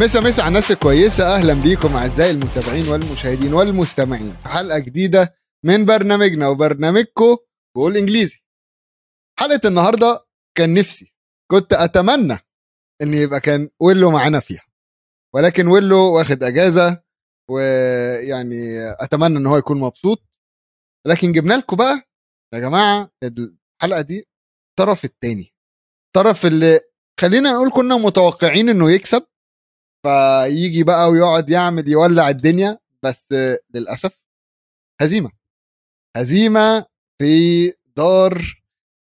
مسا مسا على الناس الكويسة. أهلا بيكم أعزائي المتابعين والمشاهدين والمستمعين. في حلقة جديدة من برنامجنا وبرنامجكم بقول إنجليزي. حلقة النهاردة كان نفسي. كنت أتمنى إن يبقى كان ويلو معانا فيها. ولكن ويلو واخد أجازة ويعني أتمنى إن هو يكون مبسوط. لكن جبنا لكم بقى يا جماعة الحلقة دي الطرف التاني. الطرف اللي خلينا نقول كنا متوقعين إنه يكسب. فيجي بقى ويقعد يعمل يولع الدنيا بس للأسف هزيمة. هزيمة في دار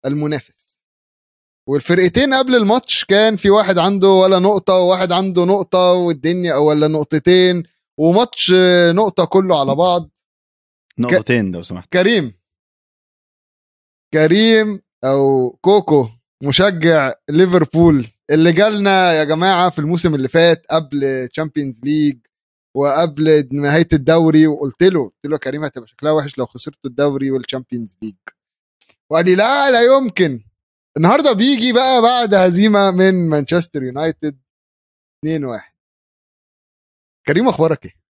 المنافس. والفرقتين قبل الماتش كان في واحد عنده ولا نقطة وواحد عنده نقطة والدنيا ولا نقطتين وماتش نقطة كله على بعض. نقطتين لو سمحت. كريم. كريم أو كوكو مشجع ليفربول. اللي جالنا يا جماعة في الموسم اللي فات قبل تشامبيونز ليج وقبل نهاية الدوري وقلت له قلت له كريم هتبقى شكلها وحش لو خسرت الدوري والتشامبيونز ليج وقال لي لا لا يمكن. النهارده بيجي بقى بعد هزيمة من مانشستر يونايتد 2-1 كريم أخبارك إيه؟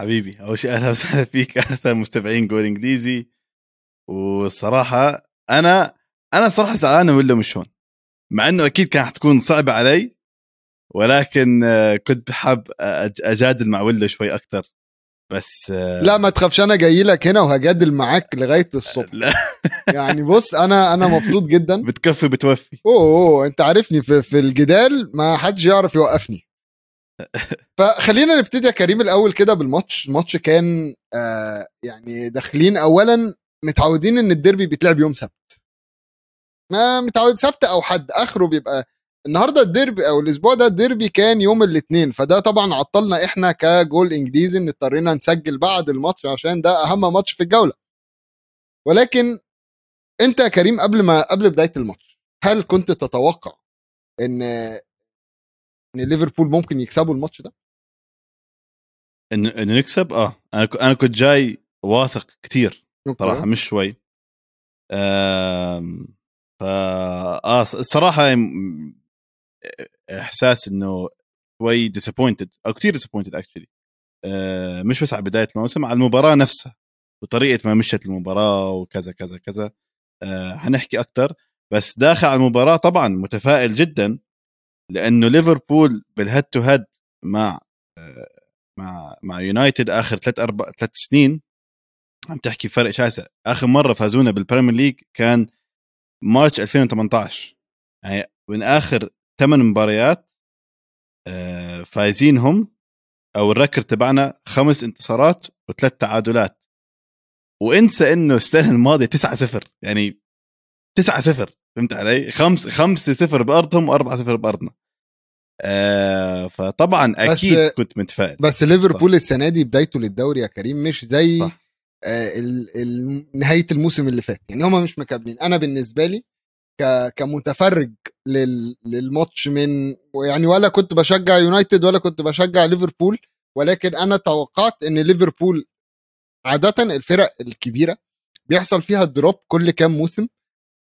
حبيبي أول شيء أهلا وسهلا فيك. وسهلا مستمعين جول إنجليزي. والصراحة أنا أنا صراحة زعلان ولا مش هون مع إنه أكيد كانت حتكون صعبة علي ولكن كنت بحب أجادل مع ويلو شوي أكثر بس لا ما تخافش أنا جاي لك هنا وهجادل معاك لغاية الصبح. لا. يعني بص أنا أنا مبسوط جدا. بتكفي بتوفي أوه, أوه أنت عارفني في, في الجدال ما حدش يعرف يوقفني. فخلينا نبتدي يا كريم الأول كده بالماتش. الماتش كان آه يعني داخلين اولا متعودين إن الديربي بيتلعب يوم سبت. ما متعود سبت أو حد. آخره بيبقى النهارده الديربي أو الأسبوع ده الديربي كان يوم الاثنين فده طبعا عطلنا إحنا كجول إنجليزي إن اضطرينا نسجل بعد الماتش عشان ده أهم ماتش في الجولة. ولكن أنت يا كريم قبل ما قبل بداية الماتش هل كنت تتوقع إن إن ليفربول ممكن يكسبوا الماتش ده؟ انه انه نكسب؟ آه. أنا أنا كنت جاي واثق كثير صراحة مش شوي. آم... فا الصراحه إحساس إنه شوي disappointed أو كثير disappointed actually آه مش بس على بداية الموسم على المباراة نفسها وطريقة ما مشت المباراة وكذا كذا كذا. آه حنحكي أكثر بس داخل على المباراة طبعا متفائل جدا لأنه ليفربول بال head to head مع آه مع مع يونايتد آخر ثلاث أربع ثلاث سنين عم تحكي فرق شاسع. آخر مرة فازونا بالبريمير ليج كان March 2018 يعني من آخر ثمان مباريات فايزينهم أو ال record تبعنا خمس انتصارات وثلاث تعادلات. وانسى إنه السنة الماضيه 9 0 يعني 9 0 فهمت علي؟ خمس 5 0 بأرضهم و4 0 بأرضنا. آه فطبعا أكيد كنت متفائل. بس ليفربول السنة دي بدايته للدوري يا كريم مش زي صح. آه نهاية الموسم اللي فات. يعني هما مش مكملين. أنا بالنسبة لي كمتفرج للماتش من يعني ولا كنت بشجع يونايتد ولا كنت بشجع ليفربول ولكن أنا توقعت إن ليفربول عادة الفرق الكبيرة بيحصل فيها drop كل كام موسم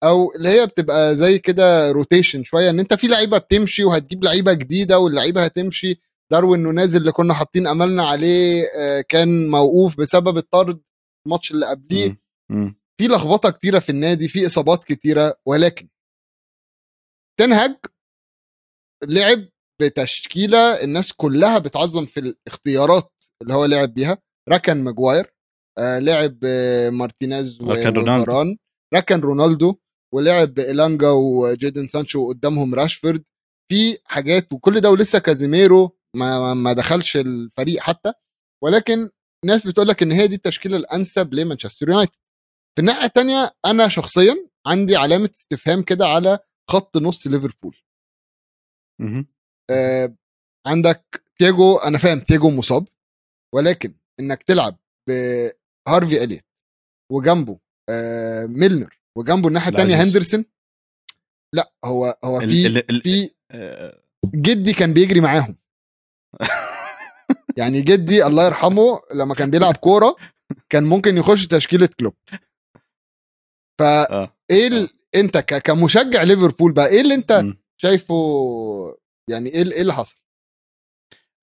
أو اللي هي بتبقى زي كده rotation شوية إن أنت في لعيبة بتمشي وهتجيب لعيبة جديدة واللعيبة هتمشي. داروين نونيز اللي كنا حاطين أملنا عليه كان موقوف بسبب الطرد. الماتش اللي قبليه. في لخبطة كتيرة في النادي في إصابات كتيرة ولكن تن هاج لعب بتشكيلة الناس كلها بتعظم في الاختيارات اللي هو لعب بيها. ركن ماجواير آه لعب مارتينيز وران ركن رونالدو. ولعب إلانجا وجيدن سانشو قدامهم راشفورد. في حاجات وكل ده ولسه كازيميرو ما, ما دخلش الفريق حتى. ولكن ناس بتقول لك إن هي دي التشكيلة الأنسب لمانشستر يونايتد. في الناحية الثانية أنا شخصيا عندي علامة استفهام كده على خط نص ليفربول. آه عندك تياجو أنا فاهم تياجو مصاب ولكن إنك تلعب بهارفي اليت وجنبه آه ميلنر وجنبه الناحية الثانية هندرسون لا هو هو في في آه، جدي كان بيجري معاهم. يعني جدي الله يرحمه لما كان بيلعب كورة كان ممكن يخش تشكيلة كلوب. فايه آه. ال... أنت ك... كمشجع ليفربول بقى إيه اللي أنت مم. شايفه يعني إيه إيه اللي حصل؟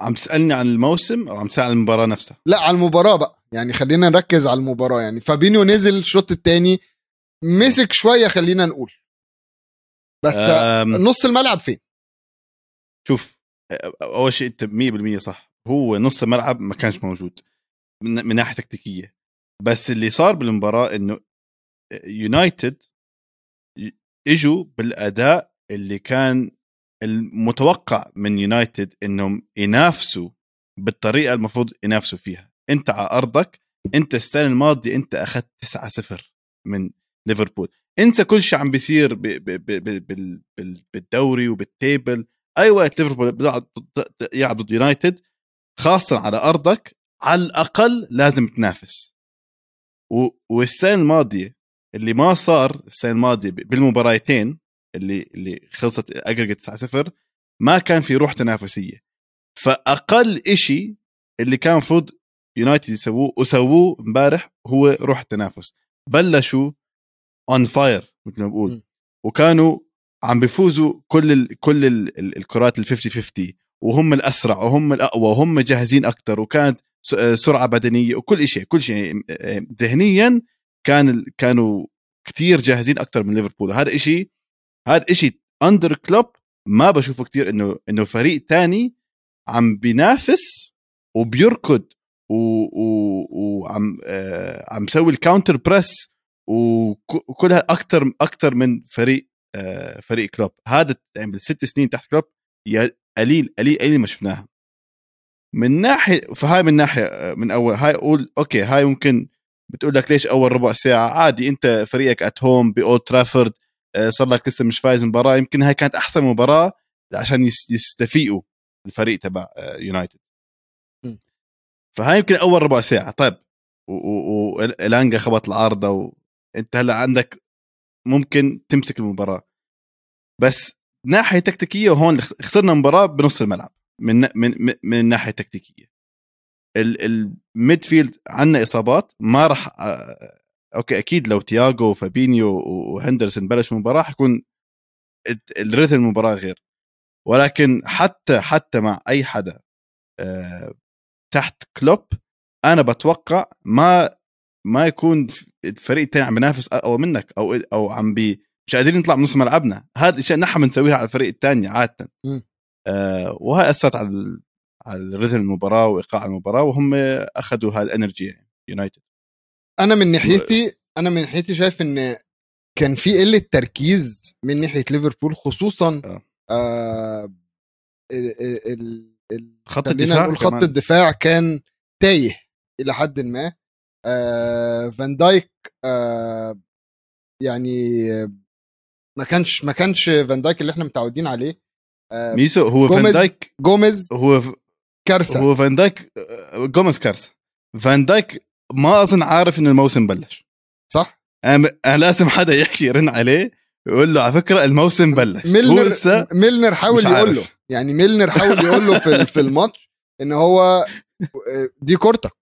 عم تسألني عن الموسم أو عم تسأل عن المباراة نفسها؟ لا على المباراة بقى. يعني خلينا نركز على المباراة. يعني فابينيو نزل الشوط الثاني مسك شوية خلينا نقول. بس أم، نص الملعب فين؟ شوف أول شيء أنت 100% صح. هو نص الملعب ما كانش موجود من, ناحية تكتيكية. بس اللي صار بالمباراة إنه يونايتد إجوا بالأداء اللي كان المتوقع من يونايتد إنهم ينافسوا بالطريقة المفروض ينافسوا فيها. أنت على أرضك أنت السنة الماضية أنت أخذت 9 0 من ليفربول. انسى كل شيء عم بيصير بالدوري وبال table. أي وقت ليفربول بيلعب ضد- يلعب ضد يونايتد خاصة على أرضك على الأقل لازم تنافس. و- والسنة الماضية اللي ما صار السنة الماضية بالمباراتين اللي اللي خلصت aggregate 9 0 ما كان في روح تنافسية. فأقل إشي اللي كان المفروض يونايتد يسووه وسووه امبارح هو روح التنافس. بلشوا on fire مثل ما بقول. وكانوا عم بيفوزوا كل ال كل ال ال الكرات ال 50 50 وهم الأسرع وهم الأقوى وهم جاهزين أكثر وكانت آه، سرعة بدنية وكل شيء كل شيء آه، ذهنيا كان كانوا كتير جاهزين أكثر من ليفربول. هذا إشي هذا إشي under كلوب ما بشوفه كتير إنه إنه فريق تاني عم بينافس وبيركض وعم آه عم مسوي ال counter press وك- وكلها أكثر أكثر من فريق آه فريق كلوب هذا يعني بالست سنين تحت كلوب قليل قليل قليل ما شفناها. من ناحية فهاي من ناحية آه، من أول هاي أقول okay هاي ممكن بتقول لك ليش أول ربع ساعة؟ عادي أنت فريقك at home بأولد ترافورد آه، صار لك لسه مش فايز مباراة يمكن هاي كانت أحسن مباراة عشان يس- يستفيقوا الفريق تبع آه، يونايتد. فهاي يمكن أول ربع ساعة. طيب والانجا خبط العارضة وانت هلأ عندك ممكن تمسك المباراة. بس ناحية تكتيكية وهون خسرنا مباراة بنص الملعب. من من من, الناحيه التكتيكيه ال midfield عندنا إصابات ما راح okay أكيد لو تياجو وفابينيو وهندرسون بلشوا المباراة حيكون الريتم المباراة غير. ولكن حتى حتى مع أي حدا تحت كلوب أنا بتوقع ما ما يكون الفريق الثاني عم بينافس أقوى منك أو أو عم بي مش قادرين نطلع من نص ملعبنا هذا الشيء نحن بنسويها على الفريق الثاني عادة. آه وهي أثرت على على رتم المباراة وإيقاع المباراة وهم أخذوا هال energy يعني يونايتد أنا من ناحيتي أنا من ناحيتي شايف إن كان في قلة تركيز من ناحية ليفربول خصوصا آه. آه ال- ال- ال- خط الدفاع نقول خط كمان. الدفاع كان تايه إلى حد ما آه فان دايك آه يعني آه، ما كانش ما كانش فان دايك اللي إحنا متعودين عليه. آه ميسو هو فان دايك جوميز هو كارثة. هو فان دايك آه، جوميز كارثة. فان دايك ما أظن عارف إن الموسم بلش. صح؟ أنا أنا لازم حدا يحكي يرن عليه يقول له على فكرة الموسم بلش. هو ميلنر لسه ميلنر حاول يقول. له. يعني ميلنر حاول يقول له في في الماتش إن هو دي كورتك.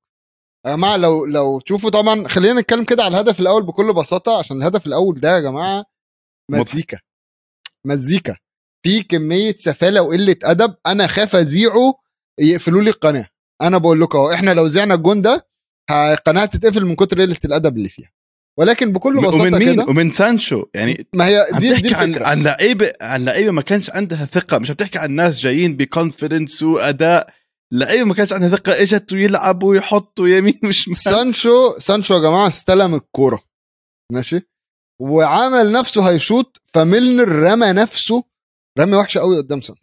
يا جماعة لو لو تشوفوا طبعا خلينا نتكلم كده على الهدف الأول بكل بساطة عشان الهدف الأول ده يا جماعة. مزيكا. مزيكا. في كمية سفالة وقلة أدب أنا خاف أذيعه يقفلوا لي القناة. أنا بقول لكم أهو إحنا لو زعنا الجون ده القناه تتقفل من كتر قلة الأدب اللي فيها. ولكن بكل ومن بساطة مين؟ كده ومن سانشو. يعني ما هي عم دي دي عن عن لعيبة عن لعيبة ما كانش عندها ثقة. مش عم تحكي عن ناس جايين ب confidence وأداء. لعيبة ما كانش عندها ثقة اجت ويلعبوا ويحطوا يمين وشمال. سانشو سانشو يا جماعة استلم الكورة. ماشي؟ وعمل نفسه هيشوط فميلنر رمى نفسه. رمي وحشة قوي قدام سانشو.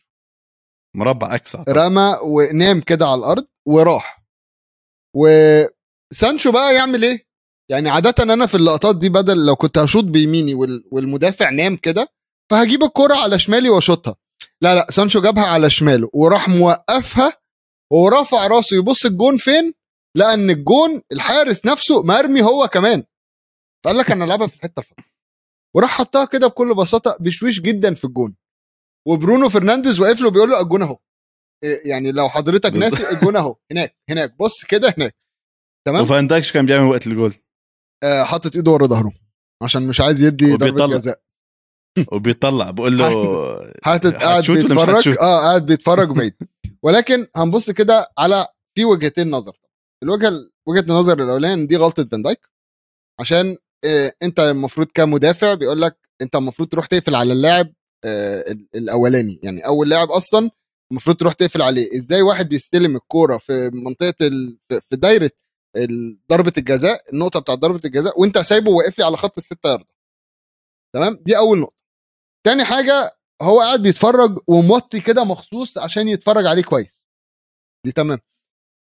مربع أكس. رمى ونام كده على الأرض وراح. وسانشو بقى يعمل إيه؟ يعني عادة أنا في اللقطات دي بدل لو كنت هشوط بيميني وال- والمدافع نام كده فهجيب الكرة على شمالي وأشوطها. لا لا سانشو جابها على شماله وراح موقفها ورفع راسه يبص الجون فين؟ لقى ان الجون الحارس نفسه مرمي هو كمان. فقال لك أنا العبها في الحتة الفاضية. وراح حطها كده بكل بساطة بشويش جدا في الجون. وبرونو فرنانديز واقف له بيقول له الجون أهو. إيه يعني لو حضرتك. ناسي الجون أهو. هناك هناك. بص كده هناك. تمام؟ وفان دايك شو كان بيعمل وقت الجول آه حاطط إيده ورا ظهره. عشان مش عايز يدي ضربة. جزاء. وبيطلع. بقول له حاطط قاعد بيتفرج؟ آه قاعد بيتفرج بعيد. ولكن هنبص كده على في وجهتين نظر. الوجهه وجهة النظر الأولانية دي غلطة فان دايك. عشان انت المفروض كمدافع بيقول لك انت المفروض تروح تقفل على اللاعب آه، الاولاني. يعني أول لاعب أصلا المفروض تروح تقفل عليه. إزاي واحد بيستلم الكورة في منطقة ال... في دايرة ضربة الجزاء النقطة بتاعت ضربة الجزاء وانت سايبه واقف لي على خط الستة يارده تمام؟ دي أول نقطة. تاني حاجة هو قاعد بيتفرج وموطي كده مخصوص عشان يتفرج عليه كويس. دي تمام. آه،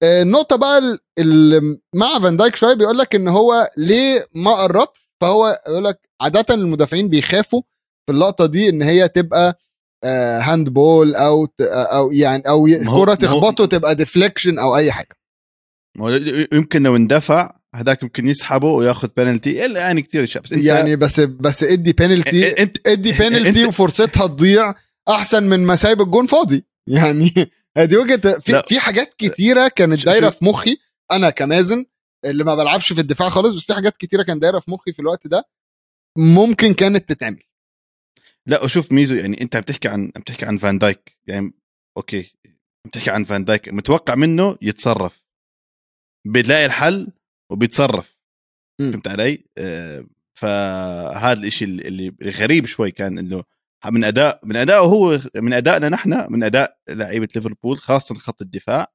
النقطه بقى اللي مع فان دايك شوية بيقول لك إن هو ليه ما قربش فهو يقول لك عادة المدافعين بيخافوا في اللقطة دي إن هي تبقى hand آه، ball أو أو يعني أو كرة تخبطه تبقى deflection أو أي حاجة. يمكن لو اندفع هذاك يمكن يسحبه وياخذ بينالتي إلا يعني كثير شاب بس يعني بس بس ادي بينالتي ادي بينالتي وفرصتها تضيع أحسن من ما سايب الجون فاضي. يعني هذه وجهة في, في حاجات كتيرة كانت دايرة في مخي أنا كمازن اللي ما بلعبش في الدفاع خالص بس في حاجات كتيرة كانت دايرة في مخي في الوقت ده ممكن كانت تتعمل. لا وشوف ميزو يعني أنت بتحكي عن بتحكي عن فان دايك يعني okay بتحكي عن فان دايك متوقع منه يتصرف. بتلاقي الحل وبيتصرف. فهمت علي؟ آه فهذا الشيء اللي غريب شوي كان إنه من أداء من ادائه هو من أدائنا نحن من أداء لعيبة ليفربول خاصة خط الدفاع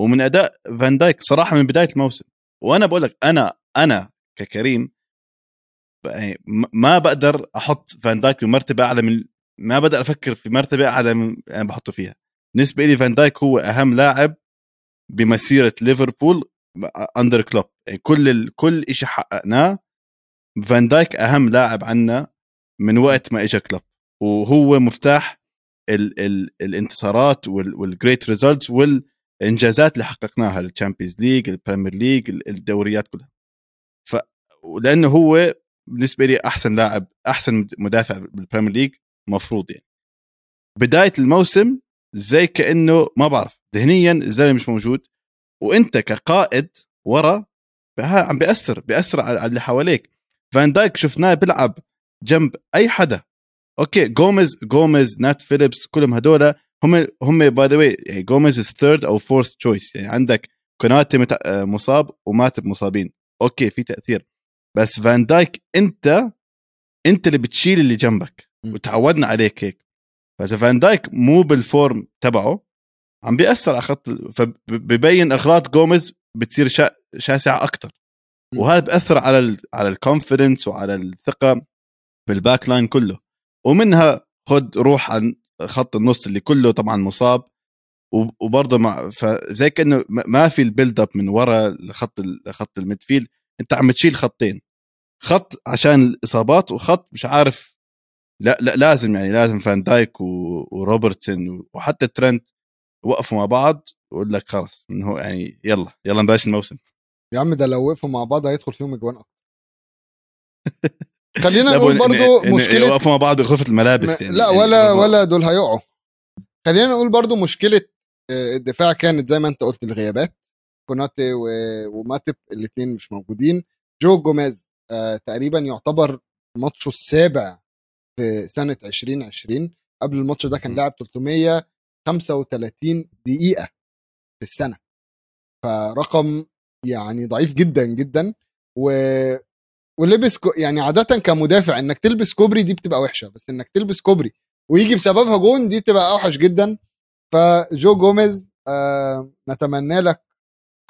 ومن أداء فان دايك صراحة من بداية الموسم. وأنا بقول لك أنا أنا ككريم يعني ما بقدر أحط فان دايك بمرتبه أعلى من ما بقدر أفكر في مرتبة أعلى من أنا بحطه فيها. بالنسبة لي فان دايك هو أهم لاعب بمسيرة ليفربول under كلوب يعني كل ال... كل شيء حققناه فان دايك أهم لاعب عنا من وقت ما اجى كلوب وهو مفتاح ال... ال... الانتصارات وال great results والإنجازات اللي حققناها الشامبيونز ليج البريمير ليج الدوريات كلها. ف لأنه هو بالنسبة لي أحسن لاعب أحسن مدافع بالبريمير ليج مفروض يعني. بداية الموسم زي كأنه ما بعرف ذهنيا الزلمة مش موجود. وأنت كقائد ورا عم بيأثر بيأثر على اللي حواليك. فان دايك شفناه بيلعب جنب أي حدا. okay جوميز جوميز نات فيليبس كلهم هدول هم هم by the way يعني جوميز is third or fourth choice يعني عندك كوناتي مصاب وماتب مصابين. okay في تأثير. بس فان دايك انت أنت اللي بتشيل اللي جنبك. وتعودنا عليك هيك. فاذا فان دايك مو بال form تبعه. عم بيأثر على خط فببين أغلاط جوميز بتصير شا... شاسعة أكثر وهذا بأثر على ال على ال confidence وعلى الثقة بال back line كله. ومنها خد روح عن خط النص اللي كله طبعا مصاب. وبرضه مع فزي كأنه ما في ال build up من ورا لخط خط ال midfield. أنت عم تشيل خطين. خط عشان الإصابات وخط مش عارف. لا, لا لازم يعني لازم فان دايك وروبرتسون وحتى ترنت وقفوا مع بعض. ويقول لك خلص انه يعني يلا يلا نبلش الموسم. يا عم ده لو وقفوا مع بعض هيدخل فيهم إجوان أكتر. خلينا نقول برضو مشكلة وقفوا مع بعض غرفه الملابس يعني لا ولا يعني ولا دول هيقعوا. خلينا نقول برضو مشكلة آه، الدفاع كانت زي ما أنت قلت الغيابات. كوناتي وماتب الاثنين مش موجودين. جو جوميز آه تقريبا يعتبر ماتشه السابع في سنة 2020 قبل الماتش ده كان لاعب 335 دقيقة في السنة. فرقم يعني ضعيف جدا جدا. و ولبس كو يعني عادة كمدافع إنك تلبس كوبري دي بتبقى وحشة بس إنك تلبس كوبري ويجي بسببها جون دي تبقى أوحش جدا. فجو جوميز آه نتمنى لك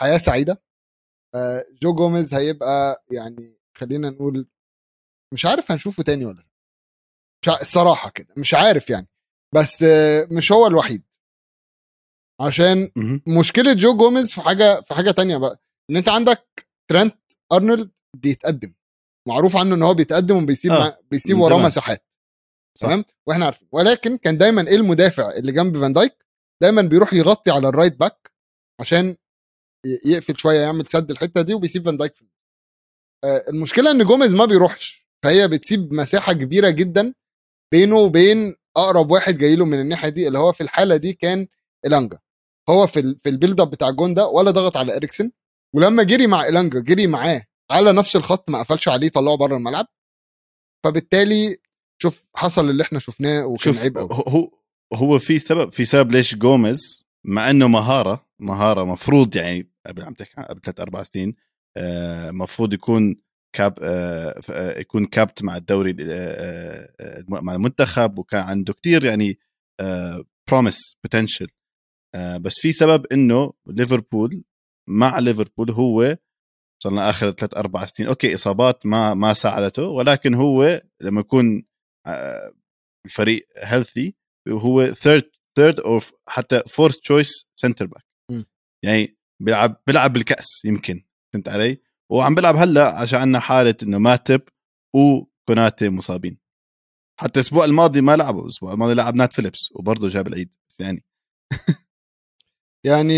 حياة سعيدة. آه جو جوميز هيبقى يعني خلينا نقول مش عارف هنشوفه تاني ولا مش الصراحة كده مش عارف يعني. بس آه مش هو الوحيد. عشان مشكلة جو جوميز في حاجة في حاجة تانية بقى. إن أنت عندك ترنت أرنولد بيتقدم. معروف عنه إن هو بيتقدم وبيسيب آه. بيسيب وراه مساحات. تمام؟ وإحنا عارفين. ولكن كان دايما إيه المدافع اللي جنب فان دايك؟ دايما بيروح يغطي على ال right back عشان يقفل شوية يعمل سد الحتة دي وبيسيب فان دايك في آه المشكلة إن جوميز ما بيروحش فهي بتسيب مساحة كبيرة جدا بينه وبين أقرب واحد جاي له من الناحية دي اللي هو في الحالة دي كان إيلانجا هو في في ال build up بتاع الجون ده ولا ضغط على إريكسن. ولما جري مع إيلانجا جري معاه على نفس الخط ما قفلش عليه طلعه بره الملعب. فبالتالي شوف حصل اللي إحنا شفناه وكان عيب قوي هو هو في سبب في سبب ليش جوميز مع إنه مهارة مهارة مفروض يعني قبل عم تحكي قبل ثلاث أربع سنين آه، مفروض يكون كاب آه، آه، يكون كابت مع الدوري مع المنتخب وكان عنده كتير يعني promise potential بس في سبب إنه ليفربول مع ليفربول هو صرنا آخر ثلاث أربع سنين. okay إصابات ما ما ساعدته ولكن هو لما يكون الفريق healthy هو third third أو حتى fourth choice center back يعني بيلعب بيلعب بالكأس يمكن فهمت علي؟ وعم بيلعب هلأ عشان عندنا حالة إنه ماتيب وكوناتي مصابين. حتى الأسبوع الماضي ما لعبوا الأسبوع الماضي لعب نات فيليبس وبرضه جاب العيد يعني يعني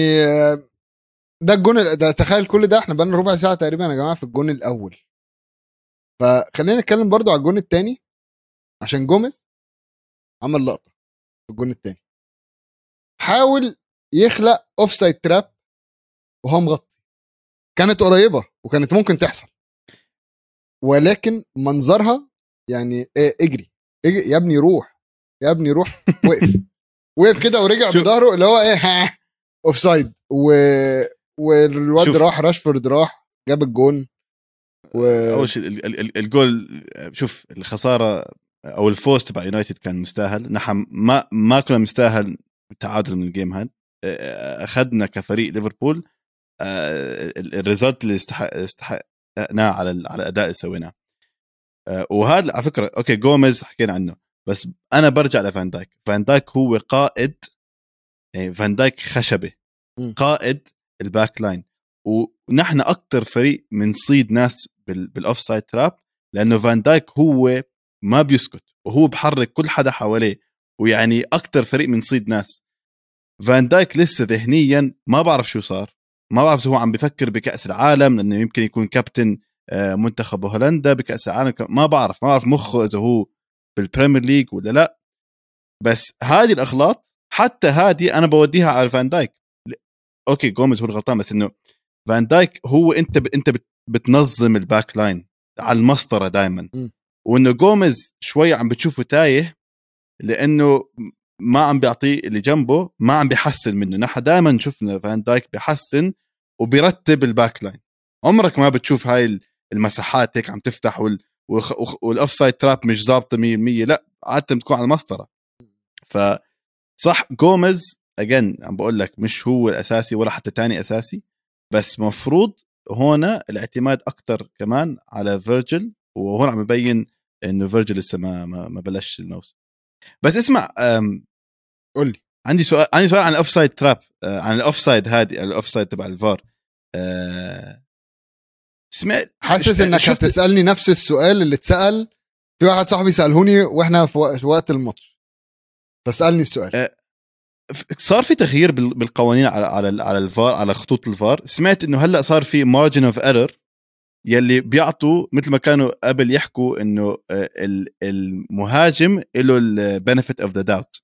ده الجون ده تخيل كل ده إحنا بقالنا ربع ساعة تقريبا يا جماعة في الجون الأول. فخلينا نتكلم برضو على الجون الثاني عشان جوميز عمل لقطة في الجون الثاني حاول يخلق offside trap وهو مغطي. كانت قريبة وكانت ممكن تحصل. ولكن منظرها يعني إيه اجري, اجري يا ابني روح يا ابني روح وقف. وقف كده ورجع بظهره اللي هو إيه ها offside و... والواد راح راشفورد راح جاب الجون و... أول شيء الجول شوف الخسارة أو الفوز تبع يونايتد كان مستاهل. نحن ما ما كنا مستاهل التعادل من ال game هاد. أخذنا كفريق ليفربول ال result اللي استحق استحقناه على على الأداء اللي سويناه. وهذا على فكرة okay جوميز حكينا عنه بس أنا برجع لفان دايك. فان دايك هو قائد يعني فان دايك خشبة. قائد ال back line. ونحن أكثر فريق بنصيد ناس بال offside trap لأنه فان دايك هو ما بيسكت وهو بحرك كل حدا حواليه ويعني أكثر فريق بنصيد ناس. فان دايك لسه ذهنيا ما بعرف شو صار ما بعرف هو عم بفكر بكأس العالم لأنه يمكن يكون كابتن آه، منتخب هولندا بكأس العالم ما بعرف ما بعرف مخه إذا هو بالبريمير ليج ولا لا. بس هذه الاغلاط حتى هذه أنا بوديها على فان دايك. okay جوميز هو الغلطان بس إنه فان دايك هو أنت ب... أنت بتنظم ال back line على المسطرة دائما وإنه جوميز شوي عم بتشوفه تايه لأنه ما عم بيعطيه اللي جنبه ما عم بيحسن منه. نحن دائما شفنا فان دايك بيحسن وبيرتب ال back line. عمرك ما بتشوف هاي المساحات هيك عم تفتح وال وال offside trap مش ظابطة 100% لا عادة بتكون على المسطرة. ف صح جوميز again عم بقول لك مش هو الأساسي ولا حتى تاني أساسي بس مفروض هنا الاعتماد أكثر كمان على فيرجل وهون عم يبين إنه فيرجل لسه ما ما, ما بلش الموسم. بس اسمع قول لي. عندي سؤال عندي سؤال عن ال offside trap عن ال offside هذه ال offside تبع الفار. أه سمعت حاسس إنك شفت... هتسألني نفس السؤال اللي اتسأل في واحد صاحبي سألهوني وإحنا في وقت الماتش. فاسألني السؤال. أه صار في تغيير بالقوانين على على على الفار على خطوط الفار. سمعت إنه هلأ صار في margin of error يلي بيعطوا مثل ما كانوا قبل يحكوا إنه آه، المهاجم له ال benefit of the doubt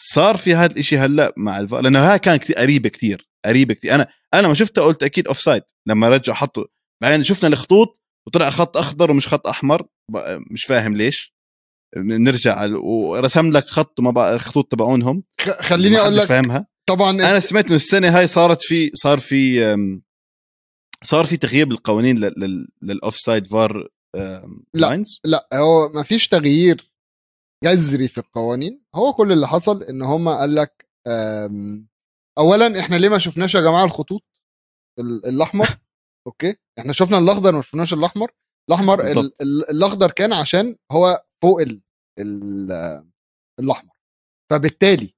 صار في هذا الشيء هلأ مع الفار لأنه هاي كانت كثير قريبة كثير قريبة كثير أنا أنا ما شفتها قلت أكيد offside لما رجع حطوا. بعدين شفنا الخطوط وطلع خط أخضر ومش خط أحمر مش فاهم ليش. نرجع. ورسم لك خط ما بقى الخطوط تبعونهم. خليني أقول لك فاهمها. طبعا أنا سمعت إنه السنة هاي صارت في صار في صار في تغيير بالقوانين لل offside فار lines لا هو ما فيش تغيير جذري في القوانين. هو كل اللي حصل إن هم قال لك اولا إحنا ليه ما شفناش يا جماعة الخطوط الأحمر؟ okay؟ إحنا شفنا الأخضر ما شفناش الأحمر. الأحمر الأخضر كان عشان هو فوق ال الأحمر. فبالتالي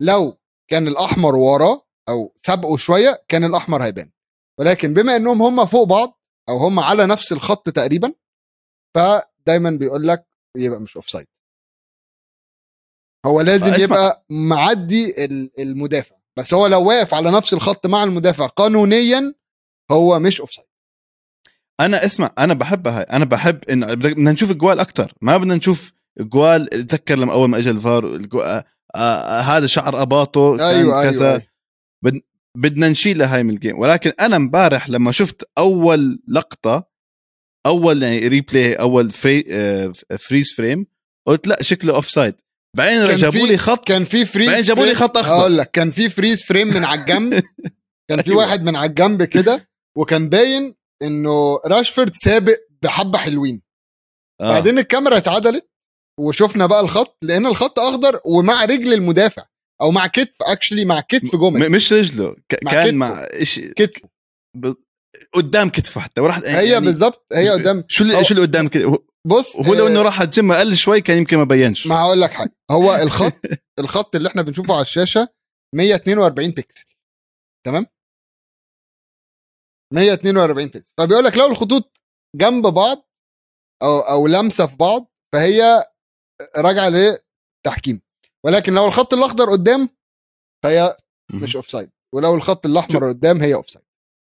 لو كان الأحمر وراه أو سبقه شوية كان الأحمر هيبان. ولكن بما إنهم هم فوق بعض أو هم على نفس الخط تقريبا فدايما بيقول لك يبقى مش أوف سايد. هو لازم يبقى معدي المدافع. بس هو لو واقف على نفس الخط مع المدافع قانونيا هو مش offside. أنا اسمع أنا بحبها هاي أنا بحب انه بدنا نشوف جوال أكثر ما بدنا نشوف جوال تذكر لما أول ما اجى الفار آه آه هذا شعر اباطه أيوة, أيوة، كذا أيوة. بد... بدنا نشيلها هاي من ال game ولكن أنا امبارح لما شفت أول لقطة أول يعني replay أول fre آه freeze frame قلت لا شكله offside بعدين جابوا لي خط كان في freeze بعدين جابوا لي خط أخضر. هقول لك كان في freeze frame من على الجنب كان في أيوة. واحد من على الجنب كده وكان باين إنه راشفورد سابق بحبة حلوين آه. بعدين الكاميرا اتعدلت وشفنا بقى الخط لأن الخط أخضر ومع رجل المدافع أو مع كتف اكشلي مع كتف جوميز. مش رجله ك- مع كان كتفه. مع إيش كتفه ب... قدام كتفه حتى وراح هي بالظبط هي قدام. شو اللي أو- شو اللي قدام كده؟ هو- بص وهو لو آه، إنه راح الجيم أقل شوي كان يمكن ما بينش. ما هقول لك حاجة هو الخط الخط اللي إحنا بنشوفه على الشاشة 142 بكسل تمام؟ 142 بكسل فبيقول لك لو الخطوط جنب بعض أو أو لامسه في بعض فهي راجعه لتحكيم. ولكن لو الخط الأخضر قدام فهي. مش offside ولو الخط الأحمر قدام هي offside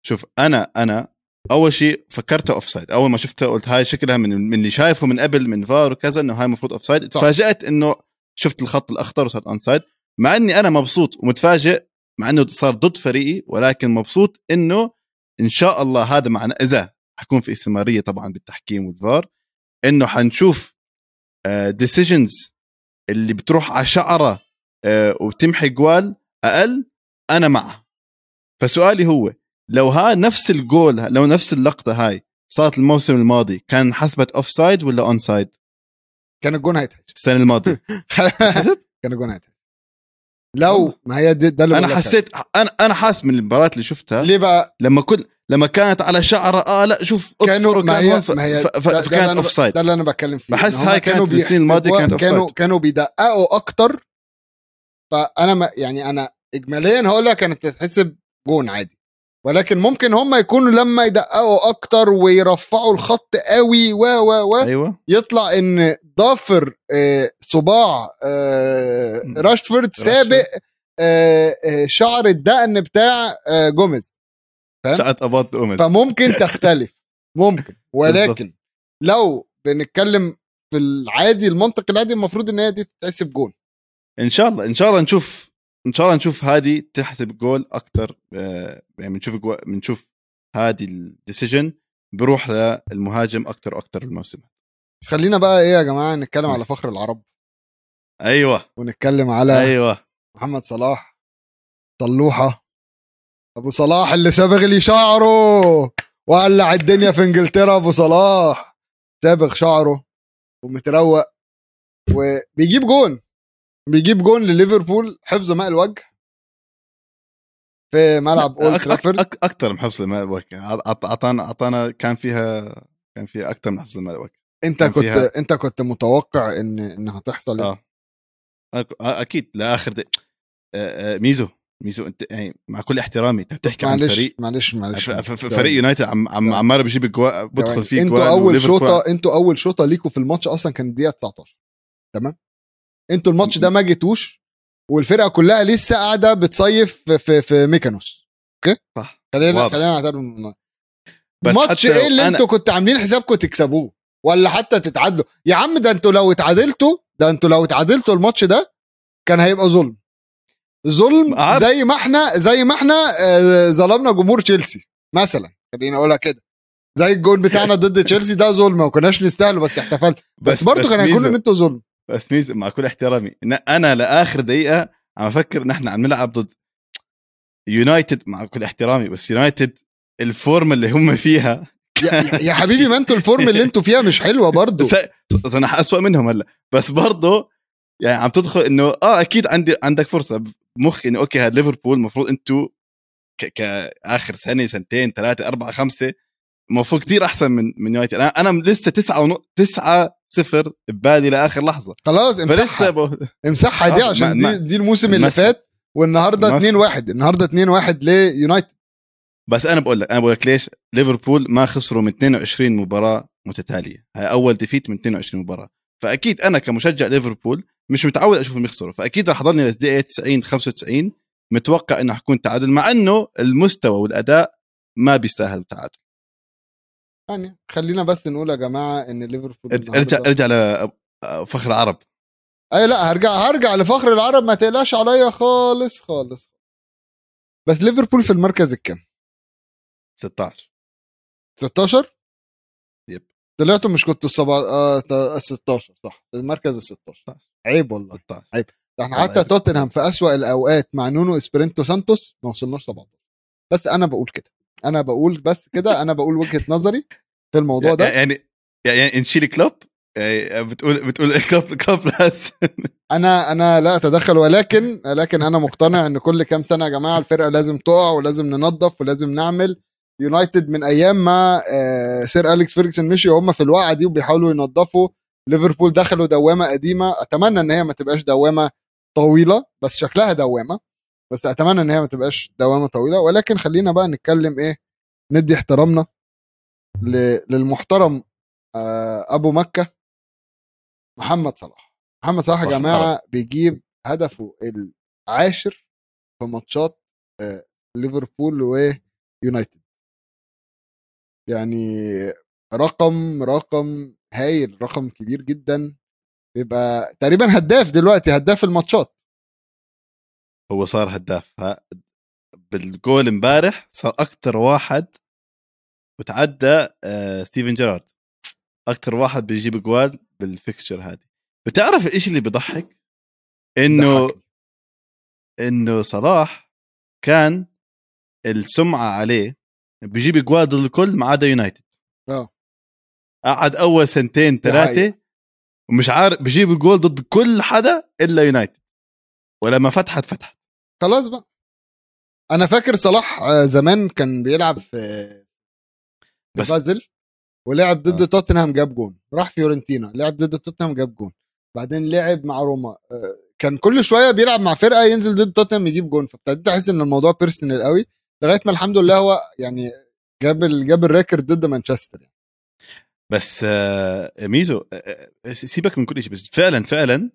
شوف أنا أنا أول شيء فكرتها offside أول ما شفتها قلت هاي شكلها من, من اللي شايفه من قبل من فار وكذا إنه هاي المفروض offside. تفاجأت إنه شفت الخط الأخضر وصار onside مع إني أنا مبسوط ومتفاجئ مع إنه صار ضد فريقي ولكن مبسوط إنه إن شاء الله هذا معناه إذا حكون في استمرارية طبعا بالتحكيم والفار إنه حنشوف decisions اللي بتروح على شعرة آه، وتمحي جوال أقل أنا معه. فسؤالي هو لو ها نفس الجول لو نفس اللقطة هاي صارت الموسم الماضي كان حسبت offside ولا onside كان الجون هيتحسب السنة الماضية. حسب؟ كان الجون هيتحسب لو ما هي ده, اللي أنا حسيت أنا أنا حاسس من المباريات اللي شفتها. ليه بقى؟ لما كل لما كانت على شعره آه لا شوف كانوا ما هي ما هي فكانت offside ده اللي أنا بتكلم فيه. بحس هاي كانت بالسنين بيحسبوها- كانت كانوا offside. كانوا بيدققوا أكتر. فأنا ما يعني أنا اجماليا هقول لك كانت تتحسب جون عادي. ولكن ممكن هم يكونوا لما يدققوا أكتر ويرفعوا الخط قوي و و و أيوه. يطلع إن ضافر آه، صباع آه،. راشفورد سابق آه، شعر الدقن بتاع جوميز. شقت أباط جوميز فممكن تختلف. ممكن. ولكن لو بنتكلم في العادي المنطق العادي المفروض إن هي دي تتحسب جون. إن شاء الله. إن شاء الله نشوف إن شاء الله نشوف هذه تحسب جول أكثر يعني بنشوف. بنشوف هذه ال decision بروح للمهاجم أكثر وأكثر الموسم بس خلينا بقى إيه يا جماعة نتكلم على فخر العرب. أيوه. ونتكلم على أيوه. محمد صلاح صلوحة. أبو صلاح اللي صابغ لي شعره. ولع الدنيا في إنجلترا أبو صلاح. صابغ شعره ومتروق. وبيجيب جون. بيجيب جون لليفربول. حفظ ماء الوجه. في ملعب أولد. ترافورد. أك... أكثر من حفظ الماء الوجه. اعطانا اعطانا كان فيها كان فيها أكثر من حفظ الماء الوجه. أنت كنت فيها- أنت كنت متوقع ان ان هتحصل آه. أك- أكيد. لآخر دي... آه، آه، ميزو. ميزو انت يعني مع كل احترامي انت بتحكي عن فريق معلش معلش. ف- فريق يونايتد عم عم عمال بيجيب جوال بدخل فيه أنتوا أول شوطه أنتوا أول شوطة ليكوا في الماتش أصلا كان الدقيقه 19 تمام؟ أنتوا الماتش ده ما جيتوش والفرقة كلها لسه قاعدة بتصيف في في, في ميكونوس. صح. خلينا واضح. خلينا نعتبر بس ماتش إيه اللي أنتوا كنتوا عاملين حسابكم تكسبوه؟ ولا حتى تتعادلوا؟ يا عم ده أنتوا لو اتعادلتوا ده أنتوا لو اتعادلتوا الماتش ده كان هيبقى ظلم. ظلم عارف. زي ما إحنا زي ما إحنا آه، ظلمنا جمهور تشيلسي مثلا. خليني أقولها كده. زي الجول بتاعنا ضد تشيلسي ده ظلم ما كناش نستاهله بس احتفلت بس, برضه كان هيكون ان إنتوا ظلم. بس ميزو مع كل احترامي أنا لآخر دقيقة عم أفكر إن إحنا عم نلعب ضد يونايتد مع كل احترامي بس يونايتد ال form اللي هم فيها يا, حبيبي ما أنتوا ال form اللي أنتوا فيها مش حلوة برضه بس بس أنا اسوء منهم هلأ. بس برضه يعني عم تدخل إنه آه أكيد عندي عندك فرصة. بمخي إنه okay هذا ليفربول المفروض أنتم كاخر سنه سنتين ثلاثة أربعة خمسة المفروض كثير أحسن من من يونايتد. أنا لسه تسعة ونق... تسعة صفر ببالي لآخر لحظة. خلاص امسحها. ب... امسحها دي آه، عشان دي, دي الموسم اللي. فات والنهاردة المسح. 2 1 النهارده 2 1 ليونايتد. بس أنا بقول لك أنا بقول لك ليش ليفربول ما خسروا من 22 مباراة متتالية. هاي أول defeat من 22 مباراة. فأكيد أنا كمشجع ليفربول مش متعود اشوفهم يخسروا فأكيد رح اضلني للدقيقه 90 95 متوقع إنه حكون تعادل مع إنه المستوى والأداء ما بيستاهل التعادل. يعني خلينا بس نقول يا جماعة إن ليفربول إرجع إرجع, لفخر العرب. أي لأ هرجع هرجع لفخر العرب ما تقلقش عليا خالص خالص. بس ليفربول في المركز الكام؟ 16 16 yep طلعتوا مش كنتوا السبع... آه... ت- 16 صح. المركز ال 16 عيب والله. 16 ده إحنا الله حتى. توتنهام في أسوأ الأوقات مع نونو إسبيريتو سانتوس ما وصلناش 17 بس أنا بقول كده. أنا بقول بس كده. أنا بقول وجهة نظري في الموضوع ده. يعني يعني نشيل كلوب يعني بتقول بتقول كلوب كلوب لازم أنا أنا لا أتدخل ولكن لكن أنا مقتنع إن كل كام سنة يا جماعة الفرقة لازم تقع ولازم ننظف ولازم نعمل يونايتد من أيام ما آه، سير أليكس فيرجسون مشي وهم في الوقعه دي وبيحاولوا ينظفوا. ليفربول دخلوا دوامة قديمة. أتمنى إن هي ما تبقاش دوامة طويلة بس شكلها دوامة. بس أتمنى إن هي ما تبقاش دوامة طويلة. ولكن خلينا بقى نتكلم إيه ندي احترامنا للمحترم آه، أبو مكة محمد صلاح. محمد صلاح يا جماعة بيجيب هدفه العاشر في ماتشات آه، ليفربول ويونايتد. يعني رقم رقم هايل رقم كبير جدا بيبقى تقريبا هداف دلوقتي هداف الماتشات. هو صار هداف ها بالجول امبارح صار أكثر واحد وتعدى آه ستيفن جيرارد. أكثر واحد بيجيب جوال بال fixture هذه. بتعرف إيش اللي بيضحك؟ إنه. إنه صلاح كان السمعة عليه بيجيب جوال ضد الكل ما عدا يونايتد. آه. قعد أول سنتين. ثلاثة ومش عارف بيجيب جول ضد كل حدا إلا يونايتد. ولما فتحت فتحت. خلاص بقى. أنا فاكر صلاح آه، زمان كان بيلعب في في بس- بازل ولعب ضد آه. توتنهام جاب جون. راح فيورنتينا لعب ضد توتنهام جاب جون. بعدين لعب مع روما. آه، كان كل شوية بيلعب مع فرقة ينزل ضد توتنهام يجيب جون. فابتديت أحس إن الموضوع personal قوي. لغاية ما الحمد لله هو يعني جاب ال- جاب ال record ضد مانشستر يعني. بس آه، ميزو آه، آه، سيبك من كل شيء بس فعلا فعلا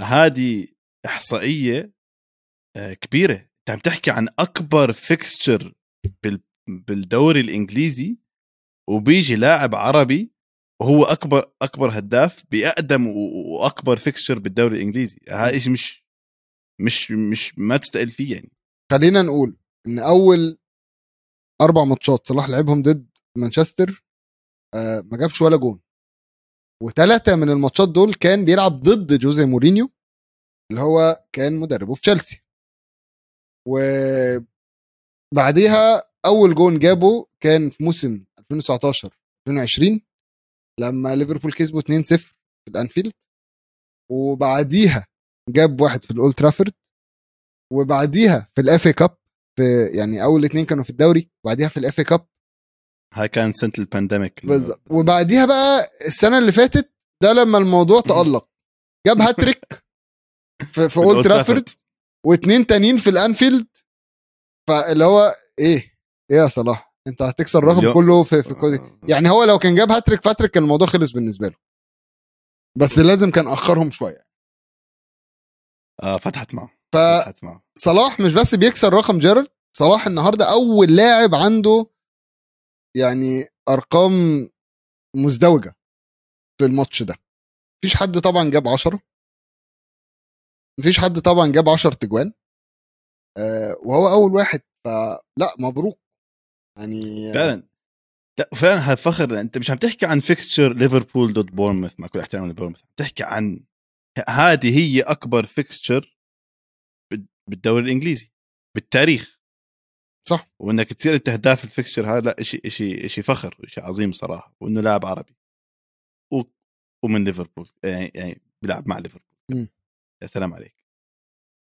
هذه إحصائية كبيرة. أنت عم تحكي عن أكبر fixture بالدوري الإنجليزي وبيجي لاعب عربي وهو أكبر أكبر هداف بأقدم وأكبر fixture بالدوري الإنجليزي. هذا شيء مش مش مش ما تستقل فيه يعني. خلينا نقول إن أول أربع ماتشات صلاح لعبهم ضد مانشستر آه، ما جابش ولا جون. وثلاثه من الماتشات دول كان بيلعب ضد جوزي مورينيو اللي هو كان مدربه في تشيلسي. وبعديها أول جون جابه كان في موسم 2019 2020 لما ليفربول كسبوا 2-0 في الأنفيلد. وبعديها جاب واحد في الأولد ترافورد. وبعديها في ال FA Cup في يعني أول اتنين كانوا في الدوري وبعديها في ال FA Cup هاي كان سنة ال pandemic بالظبط وبعديها بقى السنة اللي فاتت ده لما الموضوع تألق. جاب هاتريك في, في اولد ترافورد واثنين تانيين في الأنفيلد. فاللي هو إيه؟ إيه يا صلاح؟ أنت هتكسر الرقم كله في في كودي. يعني هو لو كان جاب hat-trick فات hat-trick كان الموضوع خلص بالنسبة له. بس لازم كان أخرهم شوية. آه فتحت معه ف فتحت معه. صلاح مش بس بيكسر رقم جيرارد صلاح النهارده أول لاعب عنده يعني أرقام مزدوجة في الماتش ده. مفيش حد طبعا جاب 10 مفيش حد طبعا جاب 10 تجوان. آه وهو أول واحد فلا مبروك. يعني فعلا. لا فعلا هذا فخر. أنت مش عم تحكي عن fixture ليفربول ضد بورنموث مع كل احترام لبورنموث عم تحكي عن هذه هي أكبر fixture بالدوري الإنجليزي بالتاريخ. صح. وإنك تصير أنت هداف ال fixture هذا لا شيء شيء شيء فخر شيء عظيم صراحة وإنه لاعب عربي. و... ومن ليفربول يعني يعني بيلعب مع ليفربول. يا سلام عليك.